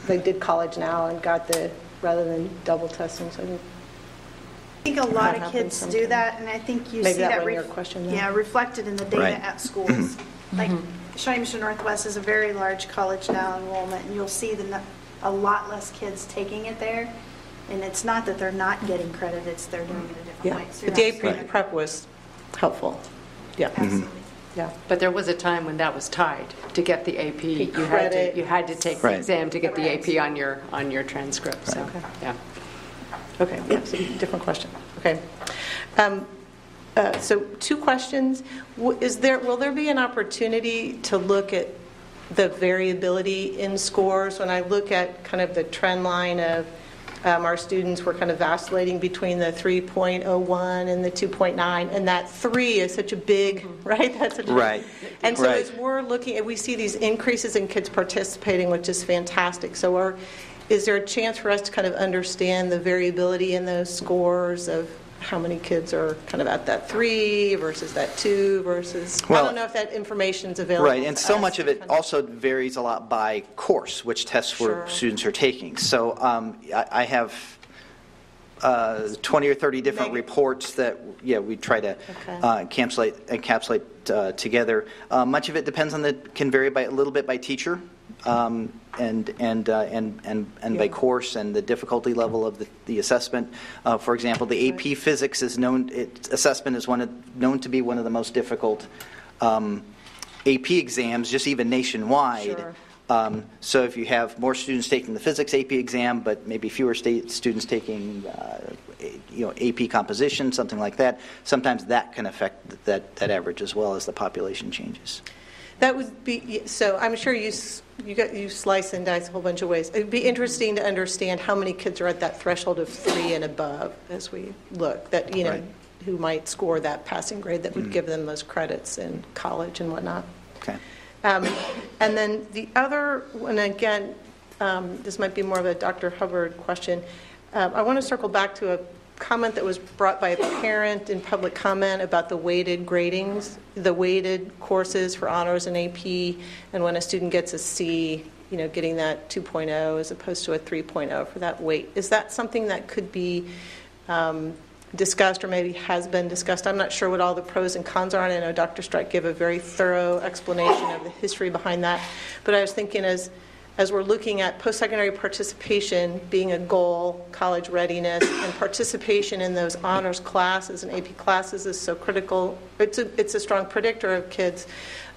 S10: They did college now and got the, rather than double testing, so I think
S18: I think a lot of kids
S10: happens
S18: do that, and I think you
S10: Maybe
S18: see
S10: that
S18: that. ref-
S10: question, then.
S18: Yeah, reflected in the data
S19: Right.
S18: at schools. Like Shawnee Mission Northwest is a very large college now enrollment, and you'll see the, nu- a lot less kids taking it there. And it's not that they're not getting credit, it's they're doing it a different
S10: Yeah,
S18: way. So
S10: but the
S18: that's-
S10: AP prep was helpful. Yeah. Yeah.
S21: But there was a time when that was tied. To get the AP, you had
S10: credit.
S21: to, you had to take the
S19: Right.
S21: exam to get the AP on your, on your transcript, so, yeah.
S10: Okay, yeah, so different question. Okay. Um, uh, So two questions. W- Is there, will there be an opportunity to look at the variability in scores? When I look at kind of the trend line of um, our students were kind of vacillating between the 3.01 and the 2.9, and that 3 is such a big, right? That's such a-
S19: Right.
S10: And so
S19: Right.
S10: as we're looking, and we see these increases in kids participating, which is fantastic. So is there a chance for us to kind of understand the variability in those scores of how many kids are kind of at that 3 versus that 2 versus, I don't know if that information's available.
S19: Right, and so much of it also varies a lot by course, which tests
S10: Sure.
S19: students are taking. So um, I, I have uh, 20 or 30 different reports that, yeah, we try to
S10: Okay.
S19: uh, encapsulate, encapsulate uh, together. Uh, much of it depends on the, can vary by a little bit by teacher. Um, and and, uh, and and and by
S10: Yeah.
S19: course and the difficulty level of the, the assessment. Uh, for example, the AP Physics is known. It, assessment is one of, known to be one of the most difficult um, AP exams, just even nationwide.
S10: Sure.
S19: Um, so if you have more students taking the physics AP exam, but maybe fewer state students taking, uh, you know, AP composition, something like that, sometimes that can affect that, that average as well as the population changes.
S10: That would be, so I'm sure you, you got, you slice and dice a whole bunch of ways. It'd be interesting to understand how many kids are at that threshold of three and above as we look, that, you know,
S19: Right.
S10: who might score that passing grade that would give them those credits in college and whatnot.
S19: Okay.
S10: Um, And then the other, and again, um, this might be more of a Dr. Hubbard question. Um, I want to circle back to a comment that was brought by a parent in public comment about the weighted gradings, the weighted courses for honors and AP, and when a student gets a C, you know, getting that 2.0 as opposed to a 3.0 for that weight. Is that something that could be um, discussed or maybe has been discussed. I'm not sure what all the pros and cons are, and I know Dr. Strike gave a very thorough explanation of the history behind that. But I was thinking as as we're looking at post-secondary participation being a goal, college readiness, and participation in those honors classes and AP classes is so critical. It's a, it's a strong predictor of kids'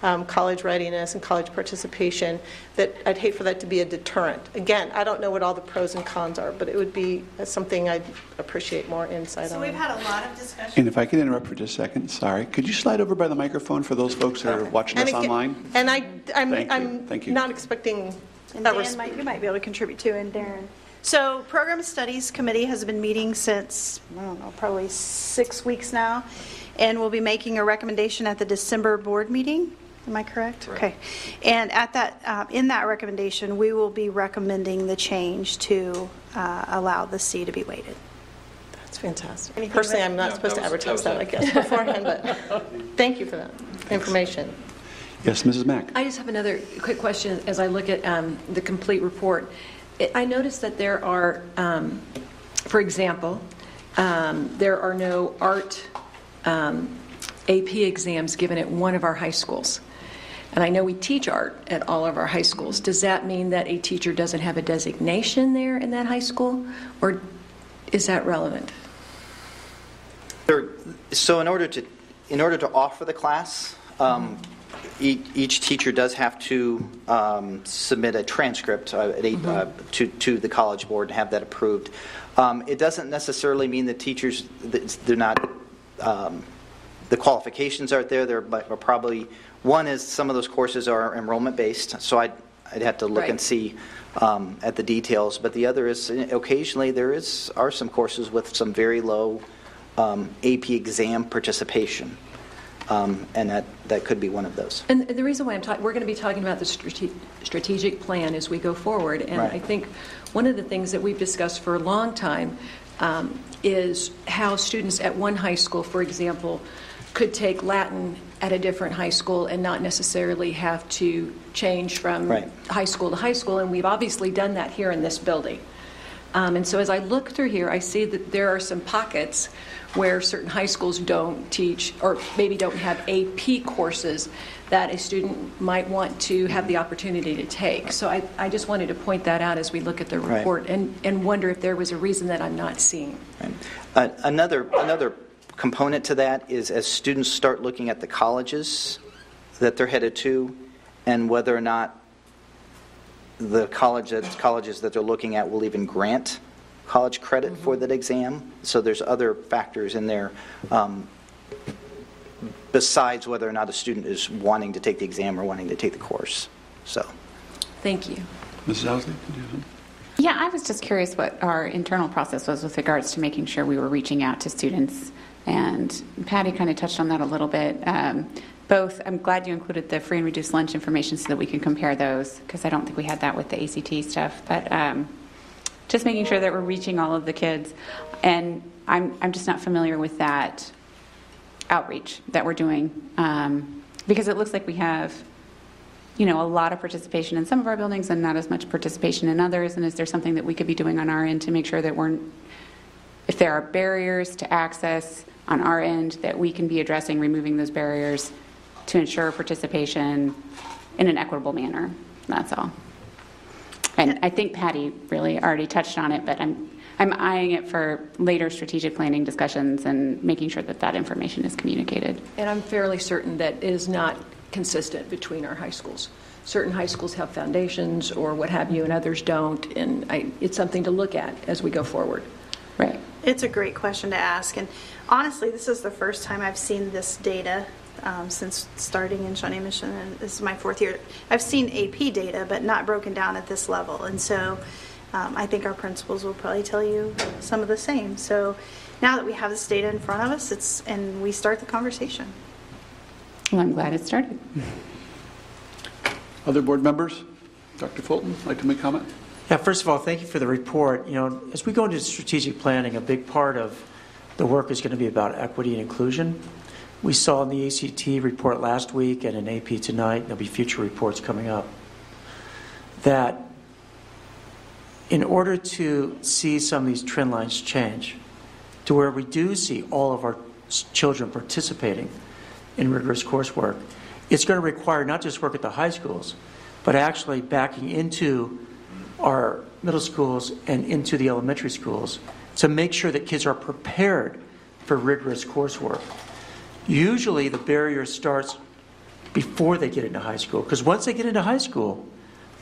S10: um, college readiness and college participation that I'd hate for that to be a deterrent. Again, I don't know what all the pros and cons are, but it would be something I'd appreciate more insight
S18: So
S10: on.
S18: So we've had a lot of discussion.
S1: And if I could interrupt for just a second, sorry. Could you slide over by the microphone for those folks that are watching
S10: And
S1: us
S10: again-
S1: online?
S10: And I, I'm,
S1: Thank.
S10: I'm
S1: Thank you.
S10: not expecting
S18: And
S10: a
S18: Dan
S10: res-
S18: might, you might be able to contribute too, and Darren. So Program Studies Committee has been meeting since, I don't know, probably six weeks now, and we'll be making a recommendation at the December board meeting. Am I correct? Okay. And at that, uh, in that recommendation, we will be recommending the change to uh, allow the C to be weighted.
S10: That's fantastic.
S18: Anything
S10: Personally, I'm not
S18: No,
S10: supposed to
S18: that was-
S10: advertise
S18: that
S10: that, I
S18: was
S10: guess, beforehand, but thank you for that information.
S1: Yes, Mrs. Mack.
S20: I just have another quick question as I look at um, the complete report. I- I noticed that there are, um, for example, um, there are no art um, AP exams given at one of our high schools. And I know we teach art at all of our high schools. Does that mean that a teacher doesn't have a designation there in that high school? Or is that relevant?
S19: There, so in order to, in order to offer the class, um, each, each teacher does have to um, submit a transcript uh, at eight, uh, to, to the college board and have that approved. Um, it doesn't necessarily mean that teachers, they're not, um, the qualifications aren't there. They're but- are probably, one is some of those courses are enrollment based, so I'd, I'd have to look and see um, at the details. But the other is uh, occasionally there is are some courses with some very low um, AP exam participation, um, and that, that could be one of those.
S20: And the reason why I'm talking, we're going to be talking about the strate- strategic plan as we go forward. And
S19: Right.
S20: I think one of the things that we've discussed for a long time um, is how students at one high school, for example, could take Latin at a different high school and not necessarily have to change from
S19: Right.
S20: high school to high school. And we've obviously done that here in this building. Um, and so as I look through here, I see that there are some pockets where certain high schools don't teach or maybe don't have AP courses that a student might want to have the opportunity to take. So I, I just wanted to point that out as we look at the
S19: Right.
S20: report and, and wonder if there was a reason that I'm not seeing.
S19: Uh, another another component to that is as students start looking at the colleges that they're headed to, and whether or not the college that, colleges that they're looking at will even grant college credit for that exam. So there's other factors in there um, besides whether or not a student is wanting to take the exam or wanting to take the course. So.
S20: Thank you.
S1: Mrs. Ousley? did you have something?
S9: Yeah, I was just curious what our internal process was with regards to making sure we were reaching out to students. And Patty kind of touched on that a little bit. Um, both, I'm glad you included the free and reduced lunch information so that we can compare those, because I don't think we had that with the ACT stuff. But um, just making sure that we're reaching all of the kids. And I'm, I'm just not familiar with that outreach that we're doing, um, because it looks like we have you know, a lot of participation in some of our buildings and not as much participation in others? And is there something that we could be doing on our end to make sure that we're, if there are barriers to access on our end, that we can be addressing, removing those barriers to ensure participation in an equitable manner? That's all. And I think Patty really already touched on it, but I'm, I'm eyeing it for later strategic planning discussions and making sure that that information is communicated.
S20: And I'm fairly certain that it is not consistent between our high schools. Certain high schools have foundations or what have you, and others don't. And I, it's something to look at as we go forward.
S9: Right.
S18: It's a great question to ask, and honestly, this is the first time I've seen this data um, since starting in Shawnee Mission, and this is my fourth year. I've seen AP data, but not broken down at this level, and so um, I think our principals will probably tell you some of the same. So now that we have this data in front of us, it's and we start the conversation.
S9: Well, I'm glad it started.
S1: Other board members? Dr. Fulton, like to make a comment?
S7: Yeah, first of all, thank you for the report. You know, as we go into strategic planning, a big part of the work is going to be about equity and inclusion. We saw in the ACT report last week and in AP tonight, there'll be future reports coming up, that in order to see some of these trend lines change, to where we do see all of our children participating in rigorous coursework, it's going to require not just work at the high schools, but actually backing into our middle schools and into the elementary schools to make sure that kids are prepared for rigorous coursework. Usually, the barrier starts before they get into high school, because once they get into high school,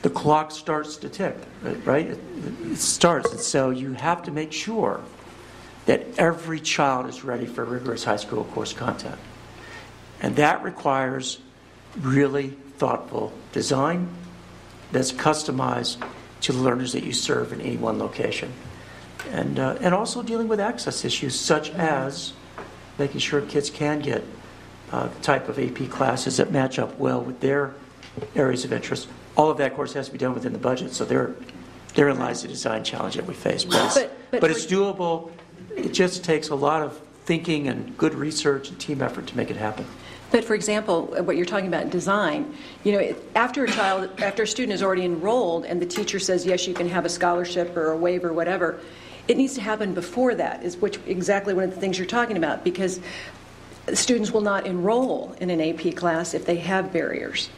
S7: the clock starts to tick, right? It, it starts. And so you have to make sure that every child is ready for rigorous high school course content. And that requires really thoughtful design that's customized to the learners that you serve in any one location. And, uh, and also dealing with access issues such as making sure kids can get uh, the type of AP classes that match up well with their areas of interest. All of that, of course, has to be done within the budget, so there, therein lies the design challenge that we face. But it's,
S20: But- but
S7: but it's doable. It just takes a lot of thinking and good research and team effort to make it happen.
S20: But for example, what you're talking about design, you know, after a child, after a student is already enrolled and the teacher says, yes, you can have a scholarship or a waiver, whatever, it needs to happen before that, is which exactly one of the things you're talking about, because students will not enroll in an AP class if they have barriers.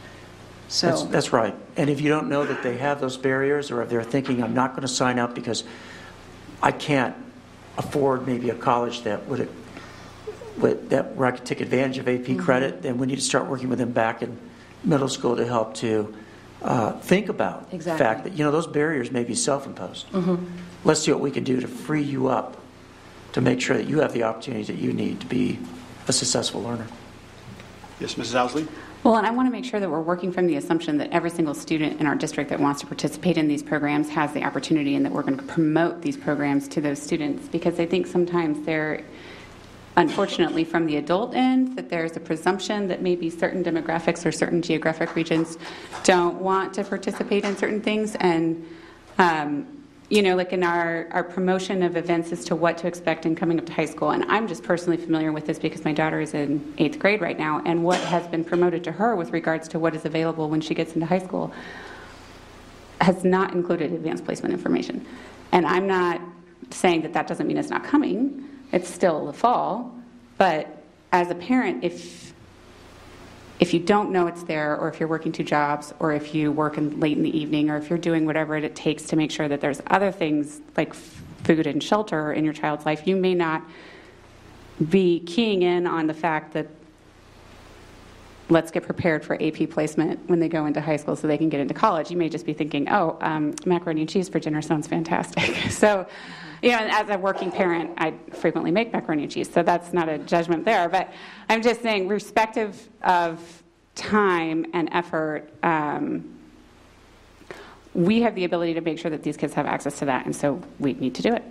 S20: So.
S7: That's, that's right. And if you don't know that they have those barriers, or if they're thinking, I'm not going to sign up because I can't afford maybe a college that would, would that where I could take advantage of AP credit, then we need to start working with them back in middle school to help to uh, think about the fact that you know those barriers may be self-imposed.
S20: Mhm.
S7: Let's see what we can do to free you up to make sure that you have the opportunities that you need to be a successful learner.
S1: Yes, Mrs. Ousley?
S9: Well, and I want to make sure that we're working from the assumption that every single student in our district that wants to participate in these programs has the opportunity and that we're going to promote these programs to those students because I think sometimes there, unfortunately, from the adult end, that there's a presumption that maybe certain demographics or certain geographic regions don't want to participate in certain things. And um, you know, like in our, our promotion of events as to what to expect in coming up to high school. And I'm just personally familiar with this because my daughter is in eighth grade right now, and what has been promoted to her with regards to what is available when she gets into high school has not included advanced placement information. And I'm not saying that that doesn't mean it's not coming, it's still the fall. But as a parent, if if you don't know it's there, or if you're working two jobs, or if you work in, late in the evening, or if you're doing whatever it takes to make sure that there's other things like food and shelter in your child's life, you may not be keying in on the fact that let's get prepared for AP placement when they go into high school so they can get into college. You may just be thinking, oh, um, macaroni and cheese for dinner sounds fantastic. so, you know, and as a working parent, I frequently make macaroni and cheese, so that's not a judgment there. But I'm just saying, respective of time and effort, um, we have the ability to make sure that these kids have access to that, and so we need to do it.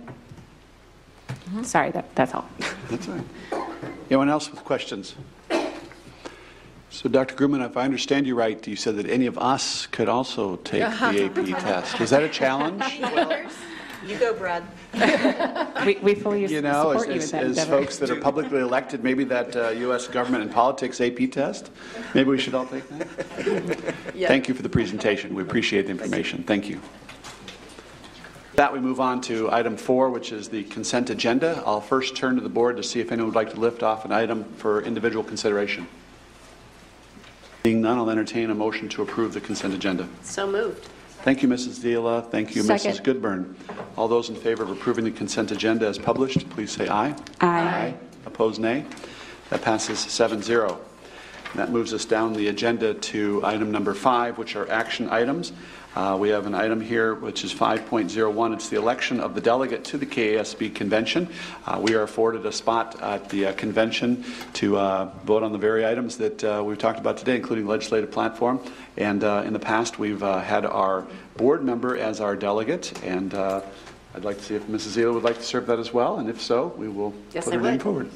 S9: Sorry, that, that's all.
S1: That's all right. Anyone else with questions? So, Dr. Grumman, if I understand you right, you said that any of us could also take the AP test. Is that a challenge?
S10: You go, Brad.
S9: we, we fully
S1: You know, as,
S9: support you
S1: as,
S9: with that
S1: as
S9: endeavor.
S1: folks that are publicly elected, maybe that uh, U.S. government and politics AP test, maybe we should all take that?
S10: Yeah.
S1: Thank you for the presentation. We appreciate the information. Thank you. With That we move on to item four, which is the consent agenda. I'll first turn to the board to see if anyone would like to lift off an item for individual consideration. Being none, I'll entertain a motion to approve the consent agenda.
S2: So moved.
S1: Thank you, Mrs. Zila. Thank you,
S2: Second.
S1: Mrs. Goodburn. All those in favor of approving the consent agenda as published, please say aye.
S9: Aye. aye.
S1: Opposed, nay. That passes 7-0. That moves us down the agenda to item number five, which are action items. Uh, We have an item here which is 5.01. It's the election of the delegate to the KASB convention. Uh, We are afforded a spot at the uh, convention to uh, vote on the very items that uh, we've talked about today, including legislative platform. And uh, in the past, we've uh, had our board member as our delegate, and uh, I'd like to see if Mrs. Zila would like to serve that as well, and if so, we will
S2: Yes,
S1: put
S2: I
S1: her name forward.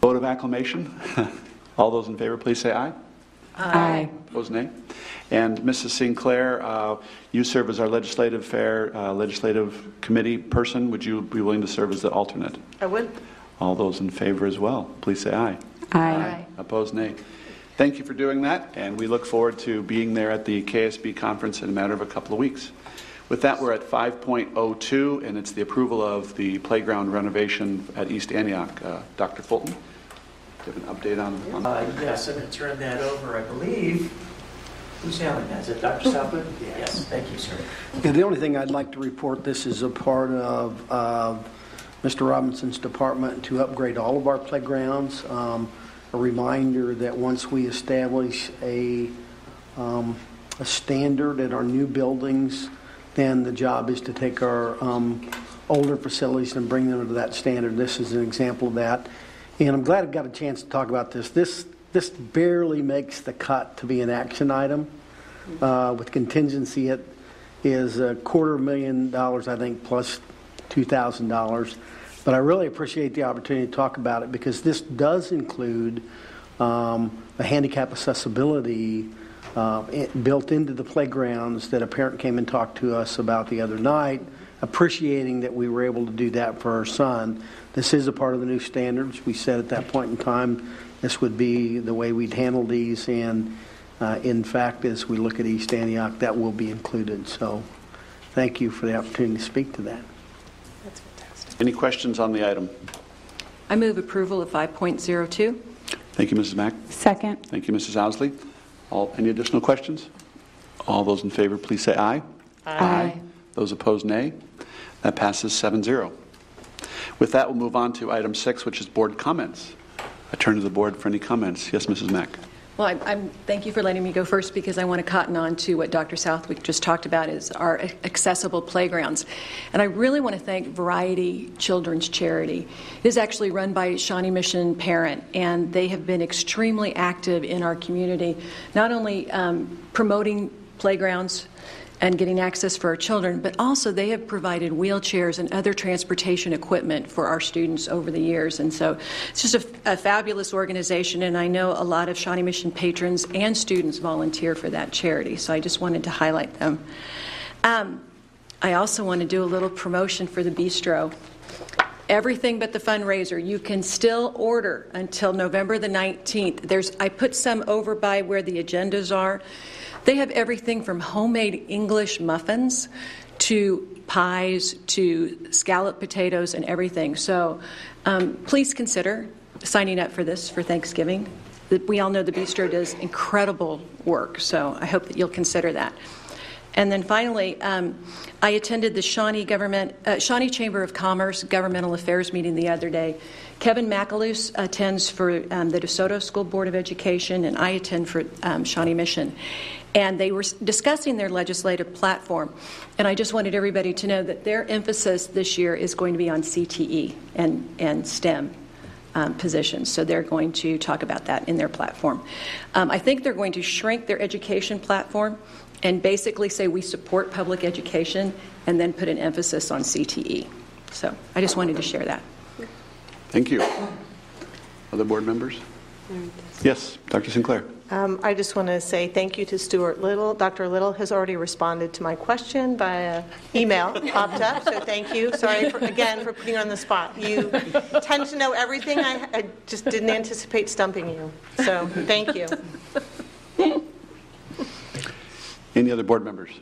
S1: Vote of acclamation. All those in favor, please say aye.
S9: Aye.
S1: Opposed, nay. And Mrs. Sinclair, uh, you serve as our legislative fair, uh, legislative committee person. Would you be willing to serve as the alternate?
S10: I would.
S1: All those in favor as well, please say aye.
S9: Aye.
S1: Opposed, nay. Thank you for doing that, and we look forward to being there at the KASB conference in a matter of a couple of weeks. With that, we're at 5.02, and it's the approval of the playground renovation at East Antioch. Uh, Dr. Fulton, do you have an update on? on
S7: Uh, Yes, I'm going to turn that over, I believe. Who's handling that? Is it Dr. Southwood? Yes, thank you, sir.
S22: Yeah, the only thing I'd like to report, this is a part of uh, Mr. Robinson's department to upgrade all of our playgrounds. Um, A reminder that once we establish a, um, a standard at our new buildings, then the job is to take our um, older facilities and bring them to that standard. This is an example of that. And I'm glad I got a chance to talk about this. This, this barely makes the cut to be an action item. Uh, With contingency, it is a quarter million dollars, I think, plus $2,000. But I really appreciate the opportunity to talk about it because this does include um, a handicap accessibility uh, built into the playgrounds that a parent came and talked to us about the other night, appreciating that we were able to do that for our son. This is a part of the new standards. We said at that point in time this would be the way we'd handle these, and uh, in fact, as we look at East Antioch, that will be included. So thank you for the opportunity to speak to that. That's fantastic.
S1: Any questions on the item?
S20: I move approval of 5.02.
S1: Thank you, Mrs. Mack.
S9: Second.
S1: Thank you, Mrs. Ousley. All, any additional questions? All those in favor, please say aye.
S9: Aye.
S1: Those opposed, nay. That passes 7-0. With that, we'll move on to item six, which is board comments. I turn to the board for any comments. Yes, Mrs. Mack.
S20: Well, I'm, I'm, thank you for letting me go first because I want to cotton on to what Dr. Southwick just talked about is our accessible playgrounds. And I really want to thank Variety Children's Charity. It is actually run by Shawnee Mission Parent, and they have been extremely active in our community, not only um, promoting playgrounds and getting access for our children, but also they have provided wheelchairs and other transportation equipment for our students over the years. And so it's just a, a fabulous organization, and I know a lot of Shawnee Mission patrons and students volunteer for that charity. So I just wanted to highlight them. Um, I also want to do a little promotion for the bistro. Everything but the fundraiser. You can still order until November the 19th. There's I put some over by where the agendas are. They have everything from homemade English muffins to pies to scalloped potatoes and everything. So um, please consider signing up for this for Thanksgiving. We all know the bistro does incredible work, so I hope that you'll consider that. And then finally, um, I attended the Shawnee Government, uh, Shawnee Chamber of Commerce Governmental Affairs meeting the other day. Kevin McAloose attends for um, the DeSoto School Board of Education, and I attend for um, Shawnee Mission. And they were discussing their legislative platform. And I just wanted everybody to know that their emphasis this year is going to be on CTE and, and STEM um, positions. So they're going to talk about that in their platform. Um, I think they're going to shrink their education platform and basically say we support public education and then put an emphasis on CTE. So I just wanted to share that.
S1: Thank you. Other board members? Yes, Dr. Sinclair.
S10: Um, I just want to say thank you to Stuart Little. Dr. Little has already responded to my question via email, popped up, so thank you. Sorry for, again for putting you on the spot. You tend to know everything. I, I just didn't anticipate stumping you, so thank you.
S1: Any other board members?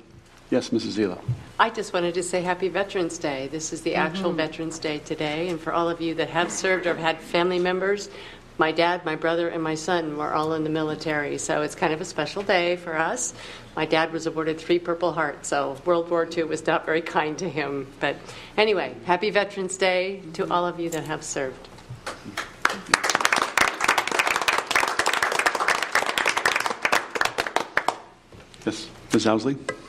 S1: Yes, Mrs. Zila.
S21: I just wanted to say Happy Veterans Day. This is the actual Veterans Day today, and for all of you that have served or have had family members, my dad, my brother, and my son were all in the military, so it's kind of a special day for us. My dad was awarded three Purple Hearts, so World War II was not very kind to him. But anyway, Happy Veterans Day to all of you that have served.
S1: Yes, Ms. Ousley.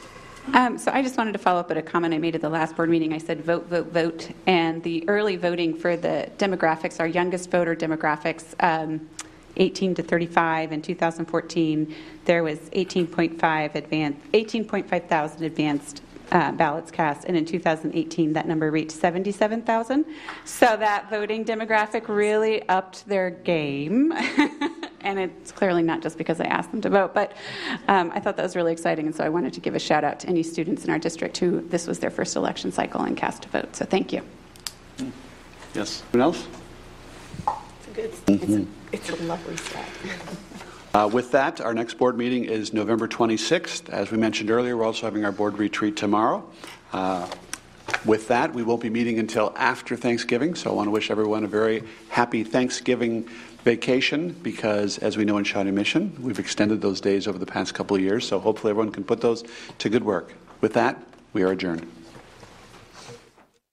S9: Um, so I just wanted to follow up at a comment I made at the last board meeting. I said vote, vote, vote. And the early voting for the demographics, our youngest voter demographics, um, 18 to 35 in 2014, there was 18.5 advanced, 18.5 thousand advanced uh, ballots cast, and in 2018 that number reached 77,000. So that voting demographic really upped their game. and it's clearly not just because I asked them to vote, but um, I thought that was really exciting, and so I wanted to give a shout out to any students in our district who this was their first election cycle and cast a vote. So thank you.
S1: Yes. Anyone else?
S2: It's a good,
S1: Mhm.
S2: it's, a, it's a lovely set.
S1: Uh, With that, our next board meeting is November 26th. As we mentioned earlier, we're also having our board retreat tomorrow. Uh, With that, we won't be meeting until after Thanksgiving, so I want to wish everyone a very happy Thanksgiving vacation because, as we know in Shawnee Mission, we've extended those days over the past couple of years, so hopefully everyone can put those to good work. With that, we are adjourned.